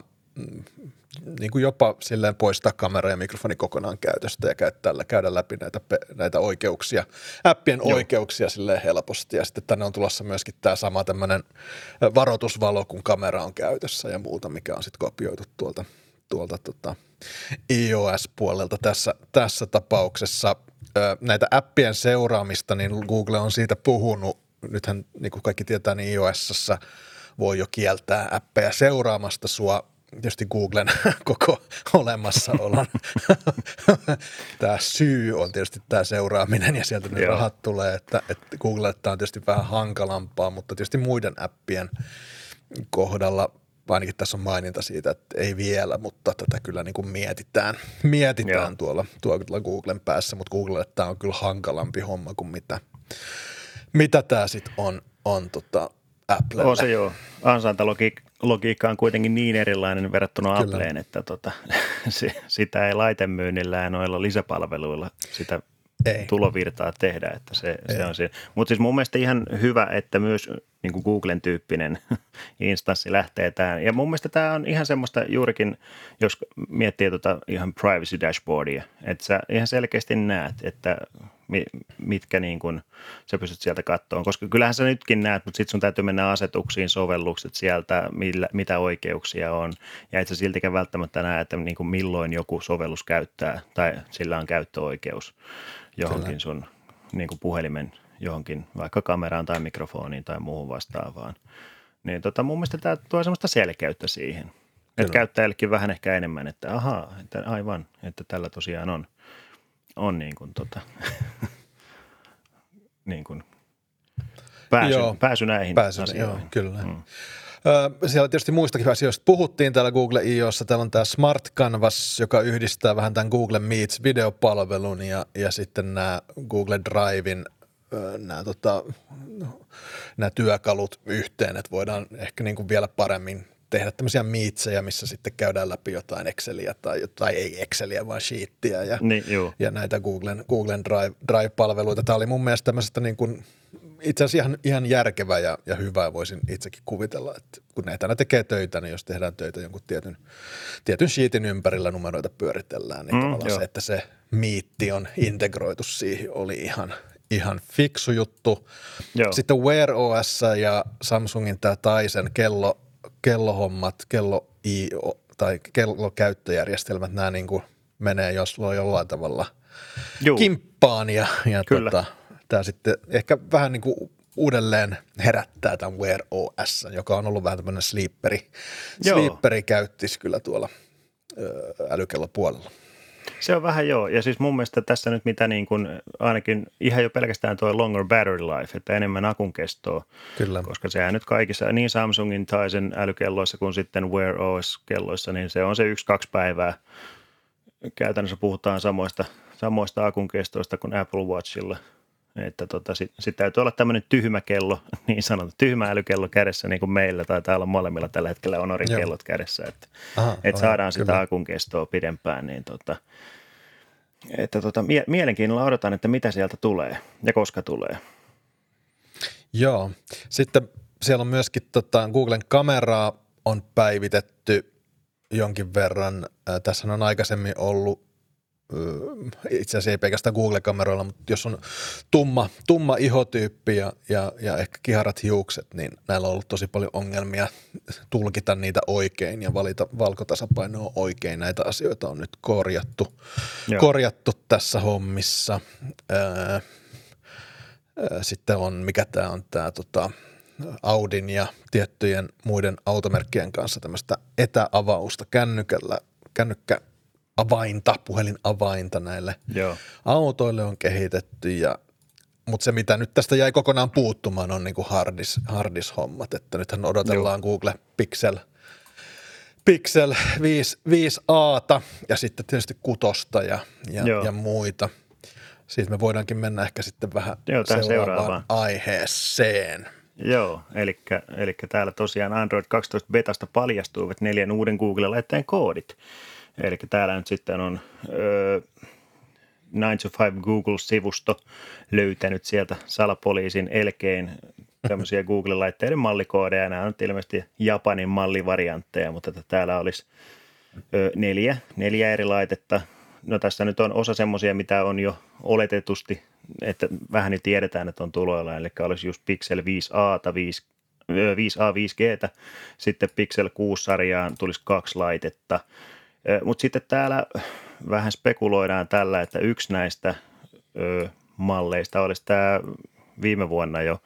niin kuin jopa silleen poistaa kamera ja mikrofoni kokonaan käytöstä ja käyttää, käydä läpi näitä, näitä oikeuksia, appien Joo. oikeuksia silleen helposti. Ja sitten tänne on tulossa myöskin tämä sama tämmöinen varoitusvalo, kun kamera on käytössä ja muuta, mikä on sitten kopioitu tuolta, tuolta tota iOS-puolelta tässä, tässä tapauksessa. Näitä appien seuraamista, niin Google on siitä puhunut. Nythän, niin kuin kaikki tietää, niin iOSssä voi jo kieltää appeja seuraamasta sua tietysti Googlen koko olemassaolon. Tämä syy on tietysti tämä seuraaminen ja sieltä ne rahat tulee, että, että Google tämä on tietysti vähän hankalampaa, mutta tietysti muiden appien kohdalla ainakin tässä on maininta siitä, että ei vielä, mutta tätä kyllä niin kuin mietitään, mietitään tuolla, tuolla Googlen päässä, mutta Googlelle tämä on kyllä hankalampi homma kuin mitä, mitä tämä sitten on, on tota Applelle. On se joo. Ansaintalogiikka on kuitenkin niin erilainen verrattuna Kyllä. Appleen, että tota, se, sitä ei laitemyynnillä ja noilla lisäpalveluilla sitä ei. tulovirtaa tehdä, että se, se on siinä. Mutta siis mun mielestä ihan hyvä, että myös niin kuin Googlen tyyppinen instanssi lähtee tähän. Ja mun mielestä tämä on ihan semmoista juurikin, jos miettii tota ihan privacy dashboardia, että sä ihan selkeästi näet, että mitkä niin kuin sä pystyt sieltä kattoon. Koska kyllähän sä nytkin näet, mutta sitten sun täytyy mennä asetuksiin, sovellukset sieltä, millä, mitä oikeuksia on. Ja et sä siltikään välttämättä näe, että niin kuin milloin joku sovellus käyttää tai sillä on käyttöoikeus johonkin Kyllä. sun niin kuin puhelimen johonkin, vaikka kameraan tai mikrofoniin tai muuhun vastaavaan. Niin tota, mun mielestä tämä tuo semmoista selkeyttä siihen. Että käyttäjällekin vähän ehkä enemmän, että ahaa, että aivan, että tällä tosiaan on – on niin kuin, tota, niin kuin pääsy, Joo. pääsy näihin Pääsy, asioihin. joo, kyllä. Mm. Siellä tietysti muistakin asioista puhuttiin täällä Google IOssa. Täällä on tämä Smart Canvas, joka yhdistää vähän tämän Google Meets videopalvelun ja, ja sitten nämä Google Drivein nämä, tota, nämä työkalut yhteen, että voidaan ehkä niin kuin vielä paremmin tehdä tämmöisiä meetsejä, missä sitten käydään läpi jotain Exceliä tai, tai ei Exceliä, vaan Sheetia ja, Niin, ja näitä Googlen, Googlen Drive, Drive-palveluita. Tämä oli mun mielestä tämmöisestä niin kuin, itse asiassa ihan, ihan järkevä ja, ja hyvä voisin itsekin kuvitella, että kun näitä aina tekee töitä, niin jos tehdään töitä jonkun tietyn, tietyn sheetin ympärillä numeroita pyöritellään, niin Mm, tavallaan joo. se, että se miitti on integroitu siihen, oli ihan, ihan fiksu juttu. Joo. Sitten Wear OS ja Samsungin tämä Taisen kello, kellohommat, kello IO, tai kellokäyttöjärjestelmät, nämä niin kuin menee jos jollain tavalla Juu. kimppaan ja, ja Kyllä. tota, tämä sitten ehkä vähän niin kuin uudelleen herättää tämän Wear OS, joka on ollut vähän tämmöinen sleeperi, sleeperi käyttis kyllä tuolla älykellopuolella. Se on vähän joo. Ja siis mun mielestä tässä nyt mitä niin kuin, ainakin ihan jo pelkästään tuo longer battery life, että enemmän akun kestoa, Kyllä. koska sehän nyt kaikissa, niin Samsungin tai sen älykelloissa kuin sitten Wear OS-kelloissa, niin se on se yksi-kaksi päivää. Käytännössä puhutaan samoista, samoista akun kestoista kuin Apple Watchilla. Että tota, sitten sit täytyy olla tämmöinen tyhmä kello, niin sanottu tyhmä älykello kädessä, niin kuin meillä taitaa olla molemmilla tällä hetkellä Joo. kellot kädessä, että Aha, että aivan, saadaan sitä kyllä. akun kestoa pidempään, niin tota, että tota, mie- mielenkiinnolla odotan, että mitä sieltä tulee ja koska tulee. Joo. Sitten siellä on myöskin tota, Googlen kameraa on päivitetty jonkin verran. Äh, Tässä on aikaisemmin ollut itse asiassa ei pelkästään Google-kameroilla, mutta jos on tumma, tumma ihotyyppi ja, ja, ja ehkä kiharat hiukset, niin näillä on ollut tosi paljon ongelmia tulkita niitä oikein ja valita valkotasapainoa oikein. Näitä asioita on nyt korjattu, Joo. korjattu tässä hommissa. Öö, Sitten on, mikä tämä on, tämä tota, Audin ja tiettyjen muiden automerkkien kanssa tämmöistä etäavausta kännykällä, kännykkäavainta, puhelinavainta näille Joo. autoille on kehitetty ja mutta se, mitä nyt tästä jäi kokonaan puuttumaan, on niinku hardis, hardis-hommat. Että nythän odotellaan Google Pixel, Pixel 5, 5a ja sitten tietysti kutosta ja, ja, Joo. ja muita. Siitä me voidaankin mennä ehkä sitten vähän Joo, seuraavaan seuraavaan. aiheeseen. Joo, eli, eli täällä tosiaan Android 12 betasta paljastuivat neljän uuden Google-laitteen koodit. Eli täällä nyt sitten on ö, 9 to 5 Google-sivusto löytänyt sieltä salapoliisin elkein tämmöisiä Google-laitteiden mallikoodeja. Nämä on ilmeisesti Japanin mallivariantteja, mutta että täällä olisi ö, neljä, neljä eri laitetta. No tässä nyt on osa semmoisia, mitä on jo oletetusti, että vähän nyt tiedetään, että on tuloilla, eli olisi just Pixel 5a, 5, ö, 5a, 5G, sitten Pixel 6-sarjaan tulisi kaksi laitetta, mutta sitten täällä vähän spekuloidaan tällä, että yksi näistä ö, malleista olisi tämä viime vuonna jo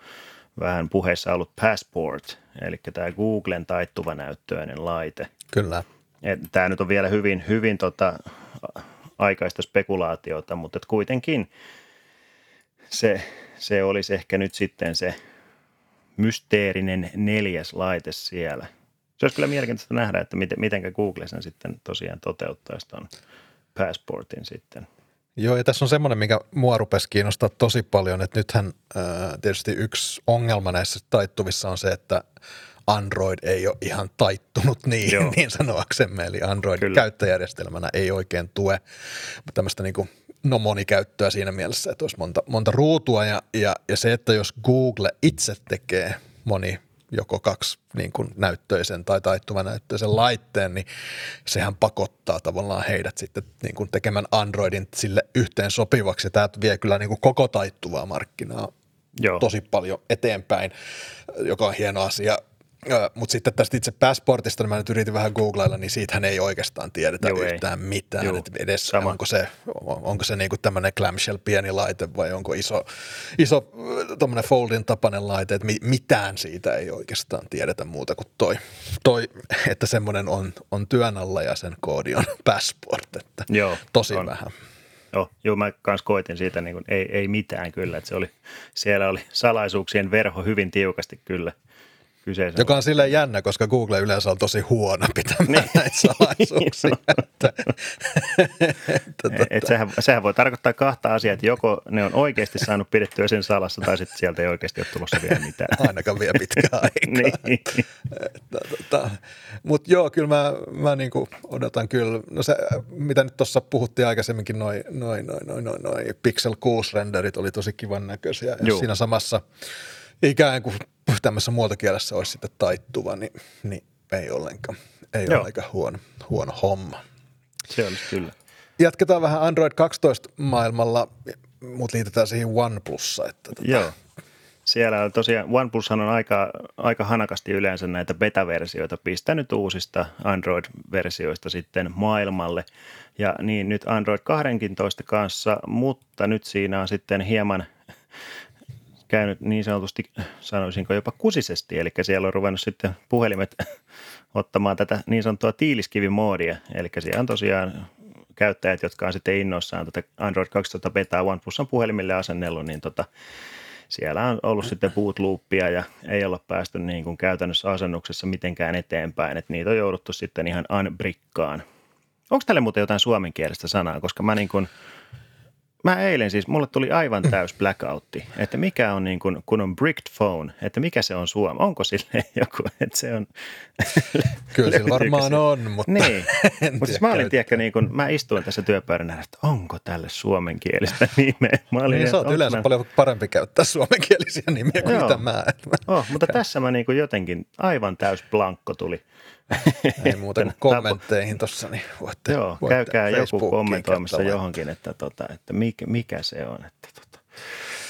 vähän puheessa ollut Passport, eli tämä Googlen taittuva näyttöinen laite. Kyllä. Tämä nyt on vielä hyvin, hyvin tota, aikaista spekulaatiota, mutta et kuitenkin se, se olisi ehkä nyt sitten se mysteerinen neljäs laite siellä. Se olisi kyllä mielenkiintoista nähdä, että miten, mitenkä Google sen sitten tosiaan toteuttaisi tuon passportin sitten. Joo, ja tässä on semmoinen, mikä mua rupesi kiinnostaa tosi paljon, että nythän ää, tietysti yksi ongelma näissä taittuvissa on se, että Android ei ole ihan taittunut niin, Joo. niin sanoaksemme, eli Android Kyllä. käyttöjärjestelmänä ei oikein tue tämmöistä niin no monikäyttöä siinä mielessä, että olisi monta, monta ruutua, ja, ja, ja se, että jos Google itse tekee moni joko kaksi niin kuin näyttöisen tai taittuvan näyttöisen laitteen, niin sehän pakottaa tavallaan heidät sitten niin kuin tekemään Androidin sille yhteen sopivaksi. Ja tämä vie kyllä niin kuin koko taittuvaa markkinaa Joo. tosi paljon eteenpäin, joka on hieno asia. Mutta sitten tästä itse passportista, niin mä nyt yritin vähän googlailla, niin siitähän ei oikeastaan tiedetä Joo, ei. yhtään mitään. Joo, Et edes sama. onko se, onko se niinku tämmöinen clamshell pieni laite vai onko iso, iso tommonen foldin tapainen laite, että mi- mitään siitä ei oikeastaan tiedetä muuta kuin toi, toi että semmoinen on, on työn alla ja sen koodi on passport, että Joo, tosi on. vähän. Joo, joo mä kanssa koitin siitä, niin kuin, ei, ei mitään kyllä. Että se oli, siellä oli salaisuuksien verho hyvin tiukasti kyllä kyseisen. Joka on silleen jännä, koska Google yleensä on tosi huono pitämään niin. näitä salaisuuksia. että, että, et sehän, sehän voi tarkoittaa kahta asiaa, että joko ne on oikeasti saanut pidettyä sen salassa, tai sitten sieltä ei oikeasti ole tulossa vielä mitään. Ainakaan vielä pitkään aikaa. niin. tota, Mutta joo, kyllä mä, mä niinku odotan kyllä, no se, mitä nyt tuossa puhuttiin aikaisemminkin, noin noi, noi, noi, noi, noi Pixel 6 renderit oli tosi kivan näköisiä, ja siinä samassa ikään kuin tämmöisessä muotokielessä olisi sitten taittuva, niin, niin ei ollenkaan. Ei Joo. ole aika huono, huono homma. Se olisi kyllä. Jatketaan vähän Android 12 maailmalla, mutta liitetään siihen OnePlussa. Että tota... Joo. Siellä on tosiaan, OnePlushan on aika, aika hanakasti yleensä näitä beta-versioita pistänyt uusista Android-versioista sitten maailmalle. Ja niin nyt Android 12 kanssa, mutta nyt siinä on sitten hieman käynyt niin sanotusti, sanoisinko jopa kusisesti, eli siellä on ruvennut sitten puhelimet ottamaan tätä niin sanottua tiiliskivimoodia, eli siellä on tosiaan käyttäjät, jotka on sitten innoissaan tätä Android 12 betaa OnePlusan puhelimille asennellut, niin tota, siellä on ollut sitten boot loopia ja ei olla päästy niin kuin käytännössä asennuksessa mitenkään eteenpäin, että niitä on jouduttu sitten ihan unbrikkaan. Onko tälle muuten jotain suomenkielistä sanaa, koska mä niin kuin – Mä eilen siis, mulle tuli aivan täys blackoutti, että mikä on niin kuin, kun on bricked phone, että mikä se on Suomi, onko sille joku, että se on... Kyllä sillä varmaan on, mutta Niin, mutta siis mä olin, tiedäkö, niin kuin, mä istuin tässä työpöydän että onko tälle suomenkielistä nimeä. Mä olin, niin, sä oot yleensä mä... paljon parempi käyttää suomenkielisiä nimiä kuin Joo. mitä mä. Oh, mutta tässä mä niin kuin jotenkin aivan täys blankko tuli. Ei muuta kuin kommentteihin tuossa, niin voitte, Joo, voitte käykää joku kommentoimassa johonkin, että, tota, että mikä, mikä se on. Että tota.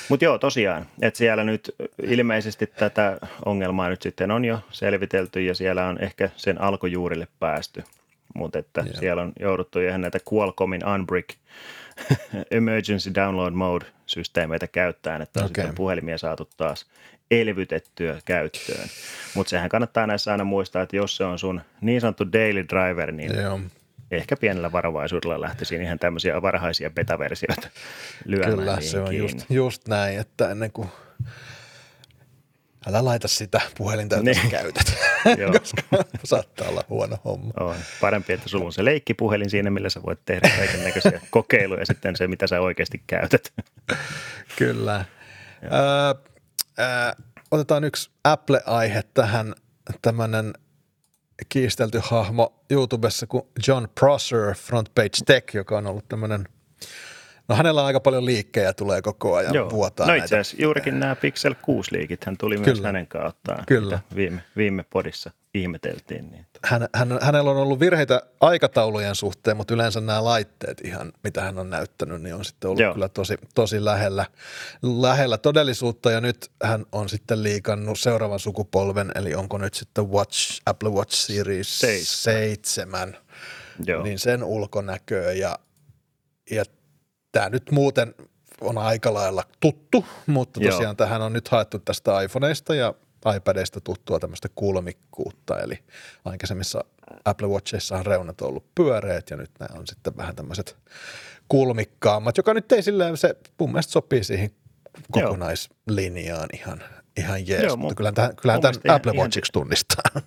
Mutta joo, tosiaan, että siellä nyt ilmeisesti tätä ongelmaa nyt sitten on jo selvitelty ja siellä on ehkä sen alkujuurille päästy. Mutta että yeah. siellä on jouduttu ihan näitä Qualcommin Unbrick Emergency Download Mode-systeemeitä käyttämään, että on okay. sitten puhelimia saatu taas elvytettyä käyttöön. Mutta sehän kannattaa näissä aina muistaa, että jos se on sun niin sanottu daily driver, niin Joo. ehkä pienellä varovaisuudella lähtisi ihan tämmöisiä varhaisia beta-versioita lyömään Kyllä, se on just, just näin, että ennen kuin älä laita sitä puhelinta, jota niin. käytät, koska saattaa olla huono homma. On. Parempi, että sulla on se leikkipuhelin siinä, millä sä voit tehdä kaiken näköisiä kokeiluja ja sitten se, mitä sä oikeasti käytät. Kyllä. Ö, Äh, otetaan yksi Apple-aihe tähän, tämmöinen kiistelty hahmo YouTubessa kuin John Prosser, Frontpage Tech, joka on ollut tämmöinen No hänellä on aika paljon liikkejä tulee koko ajan Joo. vuotaa No itse asiassa juurikin nämä Pixel 6 liikit, hän tuli Kyllä. myös hänen kauttaan, Kyllä. viime, viime podissa ihmeteltiin. Niin. Hän, hän, hänellä on ollut virheitä aikataulujen suhteen, mutta yleensä nämä laitteet ihan, mitä hän on näyttänyt, niin on sitten ollut Joo. kyllä tosi, tosi lähellä, lähellä todellisuutta. Ja nyt hän on sitten liikannut seuraavan sukupolven, eli onko nyt sitten Watch, Apple Watch Series 7, Joo. niin sen ulkonäköä ja, ja tämä nyt muuten on aika lailla tuttu, mutta tosiaan Joo. tähän on nyt haettu tästä iPhoneista ja iPadista tuttua tämmöistä kulmikkuutta, eli aikaisemmissa Apple Watcheissa reunat on ollut pyöreät ja nyt nämä on sitten vähän tämmöiset kulmikkaammat, joka nyt ei silleen, se mun mielestä sopii siihen kokonaislinjaan ihan, ihan jees, Joo, mutta kyllähän, tämän, kyllähän tämän Apple Watchiksi tunnistaa.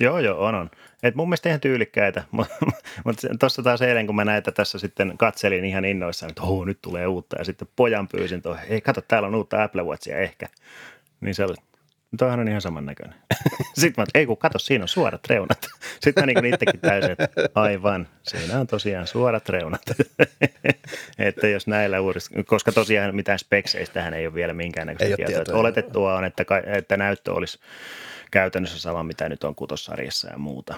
Joo, joo, on, on. Et mun mielestä ihan tyylikkäitä, mutta tuossa taas eilen, kun mä näitä tässä sitten katselin ihan innoissaan, että nyt tulee uutta, ja sitten pojan pyysin tuohon, ei kato, täällä on uutta Apple Watchia ehkä. Niin se oli, Toihan on ihan samannäköinen. Sitten mä, ei kun kato, siinä on suorat reunat. Sitten mä niin itsekin täysin, että aivan, siinä on tosiaan suorat reunat. että jos näillä uudist... koska tosiaan mitään spekseistähän ei ole vielä minkäännäköistä tietoa. tietoa. Oletettua on, että, että näyttö olisi käytännössä sama, mitä nyt on kutossarjassa ja muuta.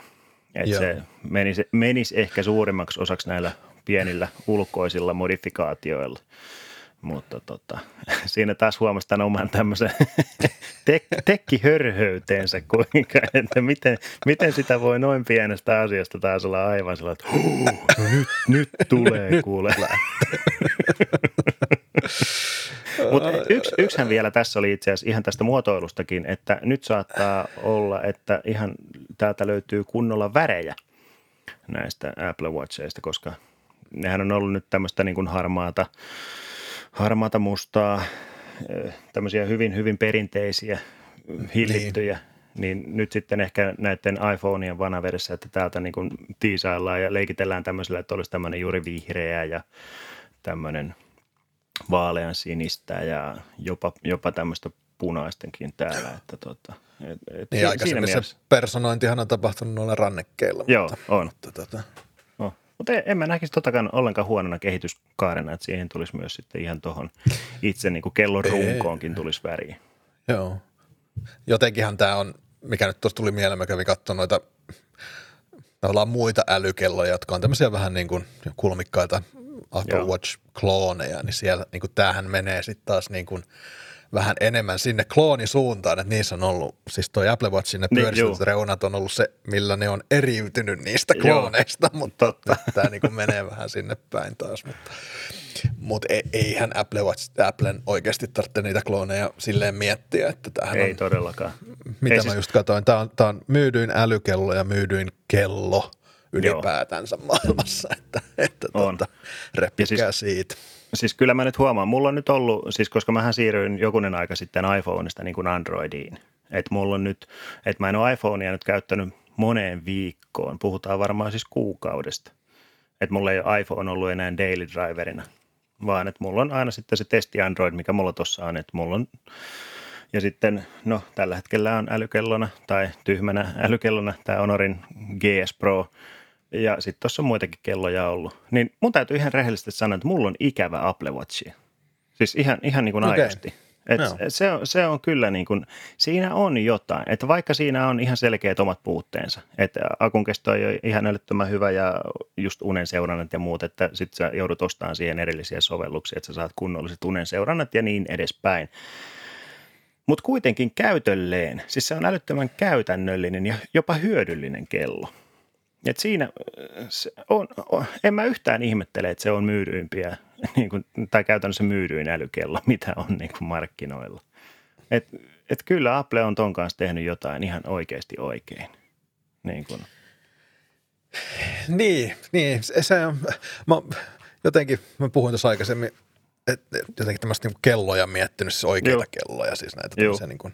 Että se menisi, menisi ehkä suurimmaksi osaksi näillä pienillä ulkoisilla modifikaatioilla. Mutta tota, siinä taas huomasi tämän oman tämmöisen tek, tekkihörhöyteensä, kuinka, että miten, miten sitä voi noin pienestä asiasta taas olla aivan sellainen, että no nyt, nyt tulee kuule. Mutta yksi, yksihän vielä tässä oli itse asiassa ihan tästä muotoilustakin, että nyt saattaa olla, että ihan täältä löytyy kunnolla värejä näistä Apple Watcheista, koska nehän on ollut nyt tämmöistä niin kuin harmaata, harmaata mustaa, tämmöisiä hyvin, hyvin perinteisiä, hillittyjä. Niin. niin nyt sitten ehkä näiden iPhoneien vanaverissa, että täältä niin kuin tiisaillaan ja leikitellään tämmöisellä, että olisi tämmöinen juuri vihreä ja tämmöinen vaalean sinistä ja jopa, jopa tämmöistä punaistenkin täällä. Että tota, et, et niin aikaisemmin se mielessä... personointihan on tapahtunut noilla rannekkeilla. Joo, mutta, on. Mutta, tota... mutta en, en mä näkisi totakaan ollenkaan huonona kehityskaarena, että siihen tulisi myös sitten ihan tuohon itse niin kuin kellon runkoonkin tulisi väriä. Joo. Jotenkinhan tämä on, mikä nyt tuossa tuli mieleen, mä kävin katsomaan noita tavallaan muita älykelloja, jotka on tämmöisiä vähän niin kuin kulmikkaita Apple Watch-klooneja, niin siellä niin kuin tämähän menee sitten taas niin kuin – vähän enemmän sinne kloonisuuntaan, että niissä on ollut, siis toi Apple Watchin ne pyöristetyt niin, reunat on ollut se, millä ne on eriytynyt niistä klooneista, joo. mutta tämä niin menee vähän sinne päin taas, mutta, mutta e, eihän Apple Watch, Applen oikeasti tarvitse niitä klooneja silleen miettiä, että tämähän Ei on, todellakaan. Mitä Ei mä siis... just katsoin, tämä on, tämä on myydyin älykello ja myydyin kello ylipäätänsä Joo. maailmassa, että, että tuota, reppikää siis, siitä siis kyllä mä nyt huomaan, mulla on nyt ollut, siis koska mähän siirryin jokunen aika sitten iPhoneista niin kuin Androidiin. Että mulla on nyt, että mä en ole iPhonea nyt käyttänyt moneen viikkoon, puhutaan varmaan siis kuukaudesta. Että mulla ei ole iPhone ollut enää daily driverina, vaan että mulla on aina sitten se testi Android, mikä mulla tuossa on, että mulla on ja sitten, no tällä hetkellä on älykellona tai tyhmänä älykellona tämä Honorin GS Pro – ja sitten tuossa on muitakin kelloja ollut. Niin mun täytyy ihan rehellisesti sanoa, että mulla on ikävä Apple Watch. Siis ihan, ihan niin kuin okay. aidosti. Et no. se, on, se on kyllä niin kuin, siinä on jotain, että vaikka siinä on ihan selkeät omat puutteensa, että akun kesto ei ole ihan älyttömän hyvä ja just unen seurannat ja muut, että sitten sä joudut ostamaan siihen erillisiä sovelluksia, että sä saat kunnolliset unen seurannat ja niin edespäin. Mutta kuitenkin käytölleen, siis se on älyttömän käytännöllinen ja jopa hyödyllinen kello. Et siinä se on, on, en mä yhtään ihmettele, että se on myydyimpiä, niin kuin, tai käytännössä myydyin älykello, mitä on niin kuin markkinoilla. Et, et kyllä Apple on ton kanssa tehnyt jotain ihan oikeasti oikein. Niin, kuin. niin, niin se on, mä, jotenkin, mä puhuin tuossa aikaisemmin jotenkin tämmöistä niin kelloja miettinyt, siis oikeita Joo. kelloja, siis näitä niin kuin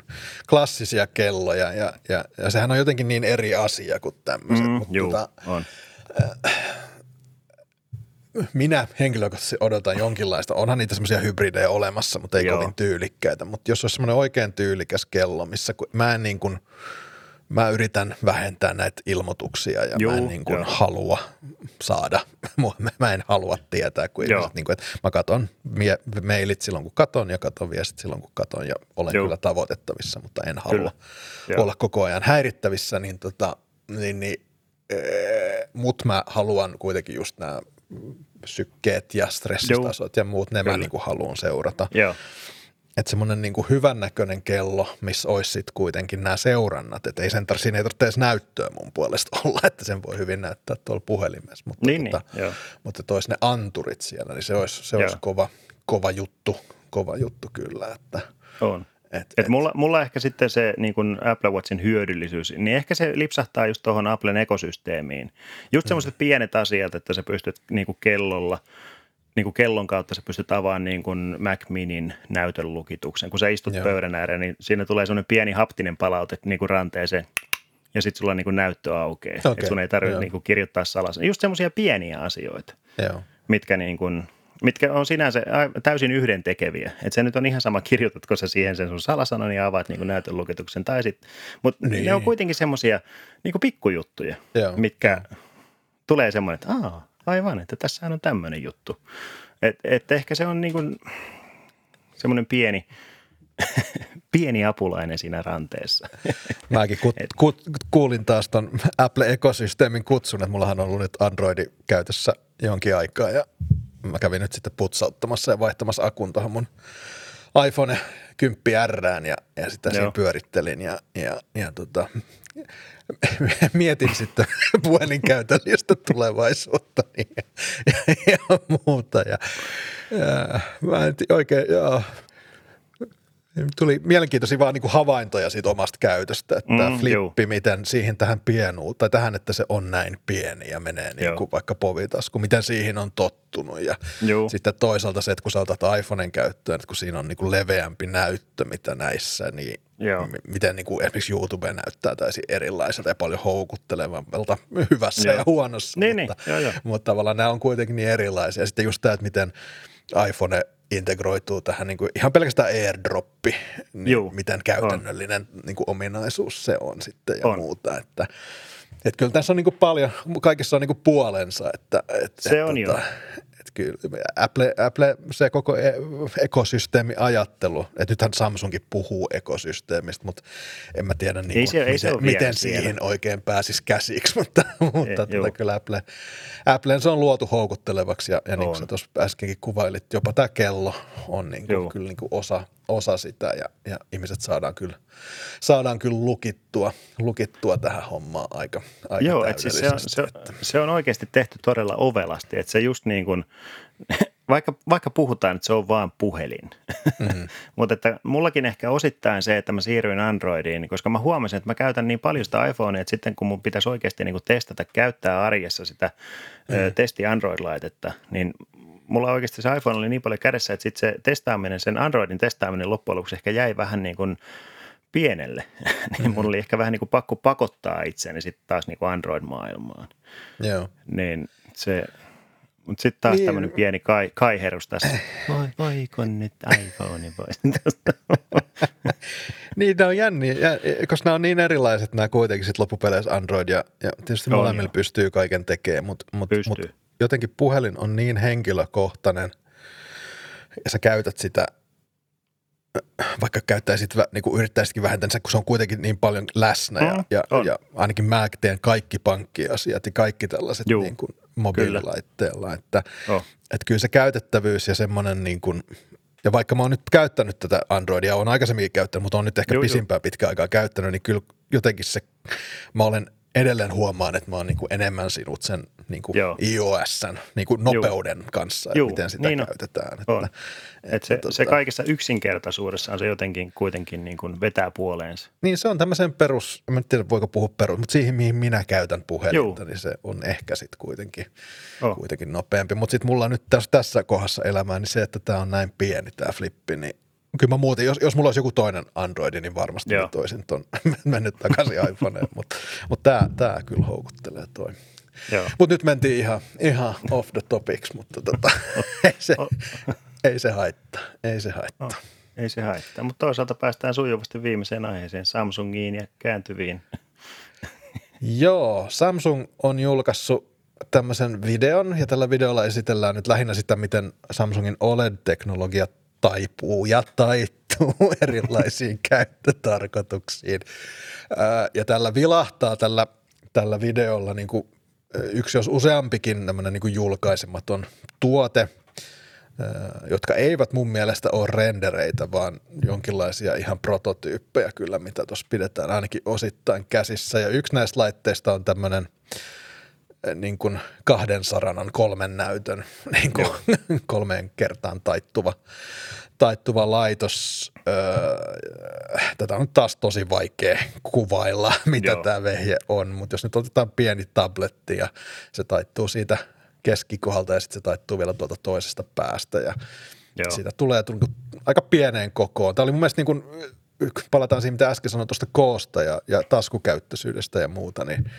klassisia kelloja, ja, ja, ja sehän on jotenkin niin eri asia kuin tämmöiset. Mm, mutta juu, tota, on. Äh, minä henkilökohtaisesti odotan jonkinlaista, onhan niitä semmoisia hybridejä olemassa, mutta ei Joo. kovin tyylikkäitä, mutta jos olisi semmoinen oikein tyylikäs kello, missä mä en niin kuin – mä yritän vähentää näitä ilmoituksia ja Juu, mä en niin kuin halua saada, mä en halua tietää, kun ihmiset, niin kuin, että mä katon mailit silloin kun katon ja katon viestit silloin kun katon ja olen Juu. kyllä tavoitettavissa, mutta en halua kyllä. olla koko ajan häirittävissä, niin, tota, niin, niin mutta mä haluan kuitenkin just nämä sykkeet ja stressitasot Joo. ja muut, ne kyllä. mä niin kuin haluan seurata. Joo että semmoinen niin kuin hyvännäköinen kello, missä olisi sitten kuitenkin nämä seurannat, että ei sen tar- siinä ei tarvitse edes näyttöä mun puolesta olla, että sen voi hyvin näyttää tuolla puhelimessa, mutta, niin, tota, niin, mutta että olisi ne anturit siellä, niin se olisi, se olisi kova, kova juttu, kova juttu kyllä. Että, on. Et, et mulla, mulla ehkä sitten se niin kuin Apple Watchin hyödyllisyys, niin ehkä se lipsahtaa just tuohon Applen ekosysteemiin. Just semmoiset mm. pienet asiat, että sä pystyt niin kuin kellolla – niin kuin kellon kautta sä pystyt avaamaan niin kuin Mac Minin näytön lukituksen. Kun sä istut Joo. pöydän ääreen, niin siinä tulee semmoinen pieni haptinen palaute niin kuin ranteeseen ja sitten sulla niin kuin näyttö aukeaa. Okay. Sun ei tarvitse niin kuin kirjoittaa salasen. Just semmoisia pieniä asioita, Joo. mitkä niin kuin, mitkä on sinänsä täysin yhdentekeviä. Että se nyt on ihan sama, kirjoitatko sä siihen sen sun salasanan ja avaat niin kuin näytön lukituksen. Tai sit, mutta niin. ne on kuitenkin semmoisia niin pikkujuttuja, Joo. mitkä tulee semmoinen, että aah, aivan, että tässä on tämmöinen juttu. Et, et ehkä se on niin kuin semmoinen pieni, pieni apulainen siinä ranteessa. Mäkin ku, ku, kuulin taas ton Apple-ekosysteemin kutsun, että mullahan on ollut nyt Androidi käytössä jonkin aikaa ja mä kävin nyt sitten putsauttamassa ja vaihtamassa akun tuohon mun iPhone 10 R ja, ja sitä siinä pyörittelin ja, ja, ja tota, mietin sitten puhelinkäytöllistä tulevaisuutta niin, ja, ja, muuta. Ja, ja, mä en oikein, joo, Tuli mielenkiintoisia vaan niin kuin havaintoja siitä omasta käytöstä, että mm, flippi, juu. miten siihen tähän pienuuteen, tai tähän, että se on näin pieni ja menee niin kuin vaikka povitasku, miten siihen on tottunut. Ja Juu. sitten toisaalta se, että kun sä otat iPhoneen käyttöön, että kun siinä on niin kuin leveämpi näyttö, mitä näissä, niin Joo. m- miten niin kuin esimerkiksi YouTube näyttää täysin erilaiselta ja paljon houkuttelevammalta hyvässä Joo. ja huonossa. Niin, mutta, niin, joo, joo. mutta tavallaan nämä on kuitenkin niin erilaisia. Ja sitten just tämä, että miten iPhone integroituu tähän niin kuin ihan pelkästään airdroppi, niin Juu, miten käytännöllinen niin kuin ominaisuus se on sitten ja On. muuta. Että, että kyllä tässä on niin kuin paljon, kaikissa on niin kuin puolensa. Että, että, Se on että, joo. Kyllä Apple, Apple, se koko e- ekosysteemiajattelu, että nythän Samsungin puhuu ekosysteemistä, mutta en mä tiedä, niin kuin, se- ei se miten, miten siellä. siihen oikein pääsisi käsiksi, mutta, mutta juu. tota, kyllä Apple, Applen se on luotu houkuttelevaksi ja, ja niin kuin sä tuossa äskenkin kuvailit, jopa tämä kello on niin kuin, kyllä niin kuin osa, osa sitä ja, ja ihmiset saadaan kyllä, saadaan kyllä lukittua, lukittua tähän hommaan aika, aika Joo, että siis se, on, se, on, se on oikeasti tehty todella ovelasti, että se just niin kuin, vaikka, vaikka puhutaan, että se on vaan puhelin, mm. mutta että mullakin ehkä osittain se, että mä siirryin Androidiin, koska mä huomasin, että mä käytän niin paljon sitä iPhonea, että sitten kun mun pitäisi oikeasti niin kuin testata, käyttää arjessa sitä mm. ö, testi Android-laitetta, niin mulla oikeasti se iPhone oli niin paljon kädessä, että sitten se testaaminen, sen Androidin testaaminen loppujen lopuksi ehkä jäi vähän niin kuin pienelle, niin mun oli ehkä vähän niin kuin pakko pakottaa itseäni sitten taas niin kuin Android-maailmaan. Joo. Niin se, mutta sitten taas Niin. tämmöinen pieni kai, kaiherus tässä. Voi, voiko nyt iPhone pois? Niin, nämä on jänniä, jä- koska nämä on niin erilaiset nämä kuitenkin sit loppupeleissä Android ja, ja tietysti On, molemmilla joo. pystyy kaiken tekemään, mutta mut, mut jotenkin puhelin on niin henkilökohtainen ja sä käytät sitä, vaikka käyttäisit, vä- niin kuin yrittäisitkin vähentää, niin kun se on kuitenkin niin paljon läsnä ja, Mm, ja, on. ja ainakin mä teen kaikki pankkiasiat ja kaikki tällaiset Juu, niin kuin mobiililaitteella, että Oh. että kyllä se käytettävyys ja semmoinen niin kuin, ja vaikka mä oon nyt käyttänyt tätä Androidia, on aikaisemminkin käyttänyt, mutta on nyt ehkä juu. pisimpään pitkään aikaa käyttänyt, niin kyllä jotenkin se, mä olen edelleen huomaan, että mä oon niin kuin enemmän sinut sen niin kuin Joo. iOSn niin kuin nopeuden kanssa, ja Juu, miten sitä niin on. käytetään. On. Että, Et se, tota- se kaikessa yksinkertaisuudessaan se jotenkin kuitenkin niin kuin vetää puoleensa. Niin se on tämmöisen perus, mä en tiedä voiko puhua perus, mutta siihen mihin minä käytän puhelinta, Juu. niin se on ehkä sitten kuitenkin, Oh. kuitenkin nopeampi. Mutta sitten mulla on nyt tässä, tässä kohdassa elämää, niin se, että tämä on näin pieni tämä flippi, niin kyllä mä muuten, jos, jos mulla olisi joku toinen Android, niin varmasti Joo. mä toisin ton mennyt takaisin iPhoneen, mutta mut tämä tää kyllä houkuttelee toi. Mutta nyt mentiin ihan, ihan off the topics, mutta tota, ei, se, ei se haittaa, ei se haittaa. Oh. Ei se haittaa, mutta toisaalta päästään sujuvasti viimeiseen aiheeseen, Samsungiin ja kääntyviin. Joo, Samsung on julkaissut tämmöisen videon, ja tällä videolla esitellään nyt lähinnä sitä, miten Samsungin OLED-teknologia taipuu ja taittuu erilaisiin käyttötarkoituksiin. Ja tällä vilahtaa tällä, tällä videolla niin kuin yksi jos useampikin tämmöinen niin julkaisematon tuote, jotka eivät mun mielestä ole rendereitä, vaan jonkinlaisia ihan prototyyppejä kyllä, mitä tuossa pidetään ainakin osittain käsissä. Ja yksi näistä laitteista on tämmöinen niin kuin kahden saranan kolmen näytön niin kuin kolmeen kertaan taittuva, taittuva laitos. Öö, tätä on taas tosi vaikea kuvailla, mitä Joo. tämä vehje on, mutta jos nyt otetaan pieni tabletti ja se taittuu siitä keskikohdalta ja sitten se taittuu vielä tuolta toisesta päästä ja Joo. siitä tulee niinku aika pieneen kokoon. Tämä oli mun mielestä niin kuin, palataan siihen, mitä äsken sanoin tuosta koosta ja, ja taskukäyttöisyydestä ja muuta, niin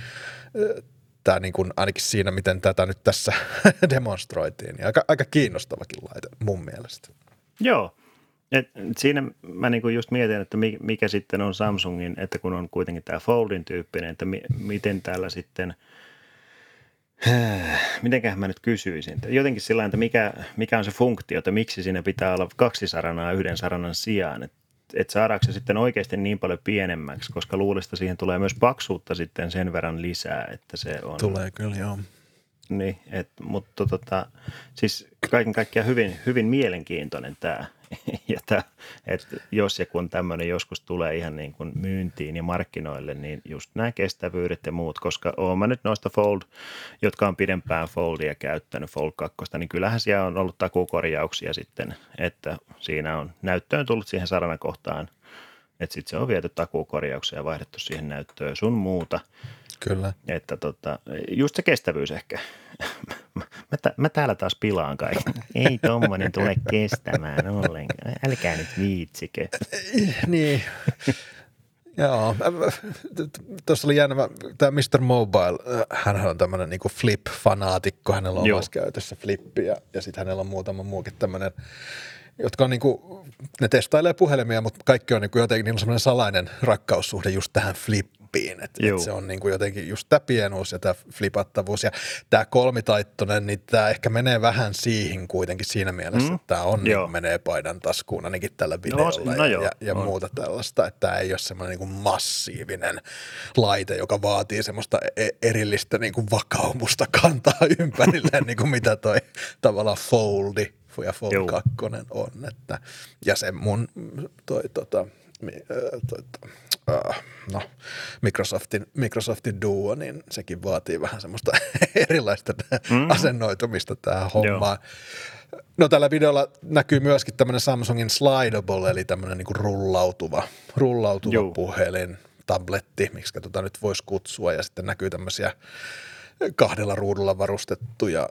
tämä niin kuin, ainakin siinä, miten tätä nyt tässä demonstroitiin, niin aika, aika kiinnostavakin laite mun mielestä. Joo. Et siinä mä niinku just mietin, että mi- mikä sitten on Samsungin, että kun on kuitenkin tämä Foldin tyyppinen, että mi- miten täällä sitten, mitenköhän mä nyt kysyisin, jotenkin sillä että mikä, mikä on se funktio, että miksi siinä pitää olla kaksi saranaa yhden saranan sijaan, että et saadaanko se sitten oikeasti niin paljon pienemmäksi, koska luulen, että siihen tulee myös paksuutta sitten sen verran lisää, että se on. Tulee kyllä, joo. Niin, et, mutta tota, siis kaiken kaikkiaan hyvin, hyvin mielenkiintoinen tämä. Ja tää, et jos ja kun tämmöinen joskus tulee ihan niin kuin myyntiin ja markkinoille, niin just nämä kestävyydet ja muut, koska oon mä nyt noista Fold, jotka on pidempään Foldia käyttänyt, Fold 2, niin kyllähän siellä on ollut takukorjauksia sitten, että siinä on näyttöön tullut siihen kohtaan, että sitten se on viety takuukorjauksia ja vaihdettu siihen näyttöön sun muuta – Kyllä. Että tota, just se kestävyys ehkä. Mä, mä täällä taas pilaan kaiken. Ei tommonen tule kestämään ollenkaan. Älkää nyt viitsikö. niin. Joo, tuossa oli jännä, tämä Mr. Mobile, hän on tämmöinen niin flip-fanaatikko, hänellä on omassa käytössä flippi ja, ja sitten hänellä on muutama muukin tämmöinen, jotka on niin kuin, ne testailee puhelimia, mutta kaikki on niin kuin jotenkin, niin on semmoinen salainen rakkaussuhde just tähän flip flippiin. Et, et se on niin kuin jotenkin just tämä pienuus ja tämä flipattavuus. Ja tämä kolmitaittonen, niin tämä ehkä menee vähän siihen kuitenkin siinä mielessä, mm. että tämä on niin menee paidan taskuun ainakin tällä no, videolla no, no ja, ja, ja muuta tällaista. Että tämä ei ole semmoinen niin massiivinen laite, joka vaatii semmoista e-, erillistä niin kuin vakaumusta kantaa ympärilleen, niin kuin mitä toi tavallaan foldi ja Fold Joo. 2 on. Että, ja se mun toi, tota, toi, toi, uh, no, Microsoftin, Microsoftin Duo, niin sekin vaatii vähän semmoista erilaista mm. asennoitumista tähän hommaan. Joo. No tällä videolla näkyy myöskin tämmöinen Samsungin Slidable, eli tämmöinen niin rullautuva, rullautuva Joo. puhelin, tabletti, miksi tota nyt voisi kutsua, ja sitten näkyy tämmöisiä kahdella ruudulla varustettuja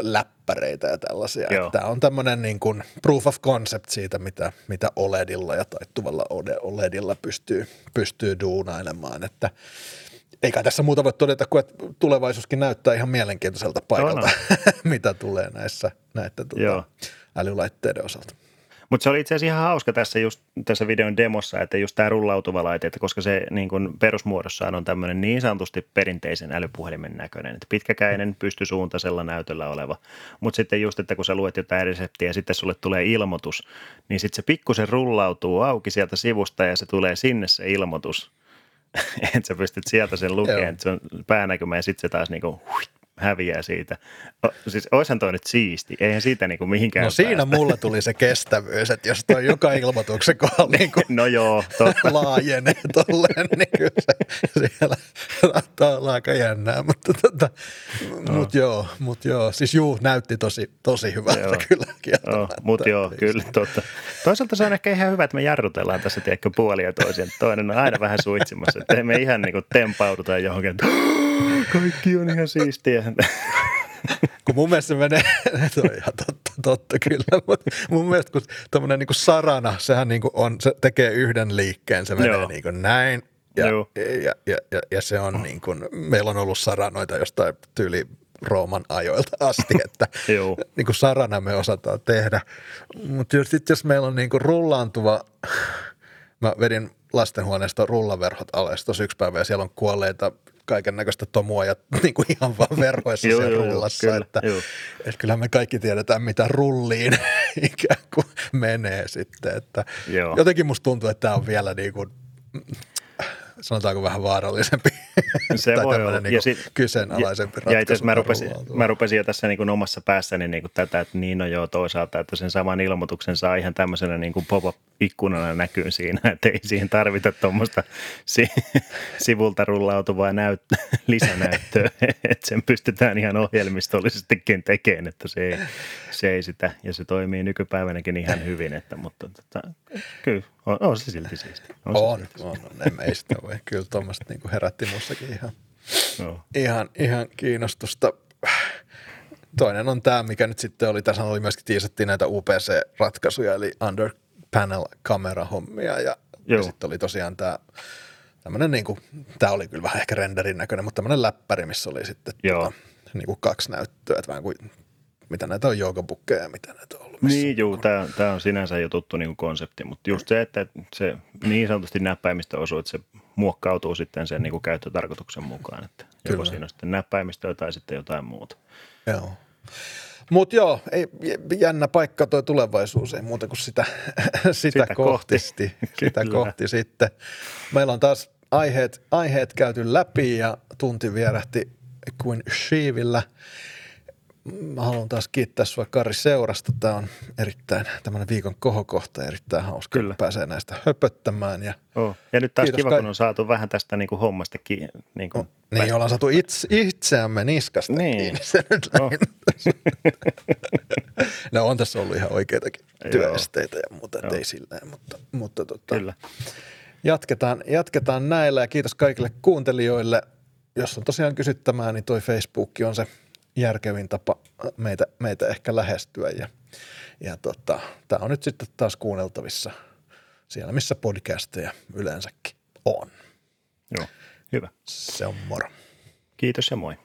läppäreitä ja tällaisia. Tämä on tämmöinen niin kuin proof of concept siitä, mitä, mitä OLEDilla ja taittuvalla OLEDilla pystyy, pystyy duunailemaan. Että eikä tässä muuta voi todeta kuin, että tulevaisuuskin näyttää ihan mielenkiintoiselta paikalta, no, no. mitä tulee näissä näitä tuota, älylaitteiden osalta. Mutta se oli itse asiassa ihan hauska tässä, just, tässä videon demossa, että just tämä rullautuva laite, että koska se niin kun perusmuodossaan on tämmöinen niin sanotusti perinteisen älypuhelimen näköinen, että pitkäkäinen, pystysuuntaisella näytöllä oleva. Mutta sitten just, että kun sä luet jotain reseptiä ja sitten sulle tulee ilmoitus, niin sitten se pikkusen rullautuu auki sieltä sivusta ja se tulee sinne se ilmoitus. että sä pystyt sieltä sen lukemaan, että se on päänäkymä ja sitten se taas niin kuin, häviää siitä. O, siis oishan toi nyt siisti, eihän siitä niinku mihinkään No siinä päästä. mulla tuli se kestävyys, että jos toi joka ilmoituksen kohdalla niinku no joo, totta. laajenee tolleen, niin kyllä se siellä saattaa olla aika jännää, mutta tota, no. mut joo, mut joo, siis juu, näytti tosi, tosi hyvältä joo. kyllä. Joo, mut joo, kyllä totta. Toisaalta se on ehkä ihan hyvä, että me jarrutellaan tässä, tiedätkö, puolia toisen. Toinen on aina vähän suitsimassa, että me ihan niinku tempaudutaan johonkin, että kaikki on ihan siistiä. kun mun mielestä se menee, se on ihan totta, totta kyllä, mutta mun mielestä kun tämmöinen niin sarana, sehän niin on, se tekee yhden liikkeen, se menee niin kuin näin. Ja, ja, ja, ja, ja, se on niin kuin, meillä on ollut saranoita jostain tyyli Rooman ajoilta asti, että niin kuin sarana me osataan tehdä. Mutta jos, jos meillä on niin kuin rullaantuva, mä vedin lastenhuoneesta rullaverhot alas tuossa yksi päivä ja siellä on kuolleita kaiken näköistä tomua ja niin kuin ihan vaan verhoissa siellä rullassa. Kyllä, että, että kyllähän me kaikki tiedetään, mitä rulliin ikään kuin menee sitten. Että jotenkin musta tuntuu, että tämä on vielä niin kuin, sanotaanko vähän vaarallisempi se tai voi olla. Niin ja sit, kyseenalaisempi ja, ja itse mä rupesin, mä rupesin jo tässä niin kuin omassa päässäni niin kuin tätä, että niin no joo toisaalta, että sen saman ilmoituksen saa ihan tämmöisenä niin kuin pop-up-ikkunana näkyy siinä, että ei siihen tarvita tuommoista si- sivulta rullautuvaa näyt- lisänäyttöä, että sen pystytään ihan ohjelmistollisestikin tekemään, että se ei, se ei sitä, ja se toimii nykypäivänäkin ihan hyvin, että, mutta tota, kyllä on, on se silti siisti. On, on, silti. on, on, en meistä voi. Kyllä tuommoista niin herätti mussakin ihan, no. ihan, ihan kiinnostusta. Toinen on tämä, mikä nyt sitten oli, tässä oli myöskin tiisattiin näitä UPC-ratkaisuja, eli under panel kamerahommia ja, ja sitten oli tosiaan tämä tämmöinen niin kuin, tämä oli kyllä vähän ehkä renderin näköinen, mutta tämmöinen läppäri, missä oli sitten tuota, niin kuin kaksi näyttöä, että vähän kuin mitä näitä on joogabukkeja ja mitä näitä on ollut. Niin, juu, tämä, tämä on sinänsä jo tuttu niin kuin konsepti, mutta just se, että se niin sanotusti näppäimistö osuu, että se muokkautuu sitten sen niin kuin käyttötarkoituksen mukaan, että Kyllä. joko siinä on sitten näppäimistöä tai sitten jotain muuta. Joo. Mutta joo, ei, jännä paikka tuo tulevaisuus, ei muuta kuin sitä, sitä, sitä kohti. kohti. sitä kohti sitten. Meillä on taas aiheet, aiheet käyty läpi ja tunti vierähti kuin Sheevillä. Mä haluan taas kiittää sua Kari seurasta. Tämä on erittäin tämmöinen viikon kohokohta, erittäin hauska. Kyllä. Pääsee näistä höpöttämään. Ja, Oh. Ja nyt taas Kiitos kiva, kun on saatu vähän tästä niin kuin hommasta ki- niin kuin niin, ollaan saatu itse, itseämme niskasta Niin. kiinni. Se nyt Oh. no on tässä ollut ihan oikeitakin työesteitä ja muuta, ei silleen, mutta, mutta tota, Kyllä. Jatketaan, jatketaan näillä ja kiitos kaikille kuuntelijoille. Jos on tosiaan kysyttämään, niin toi Facebook on se järkevin tapa meitä, meitä ehkä lähestyä. Ja, ja tota, tämä on nyt sitten taas kuunneltavissa siellä, missä podcasteja yleensäkin on. Joo. Hyvä. Se on moro. Kiitos ja moi.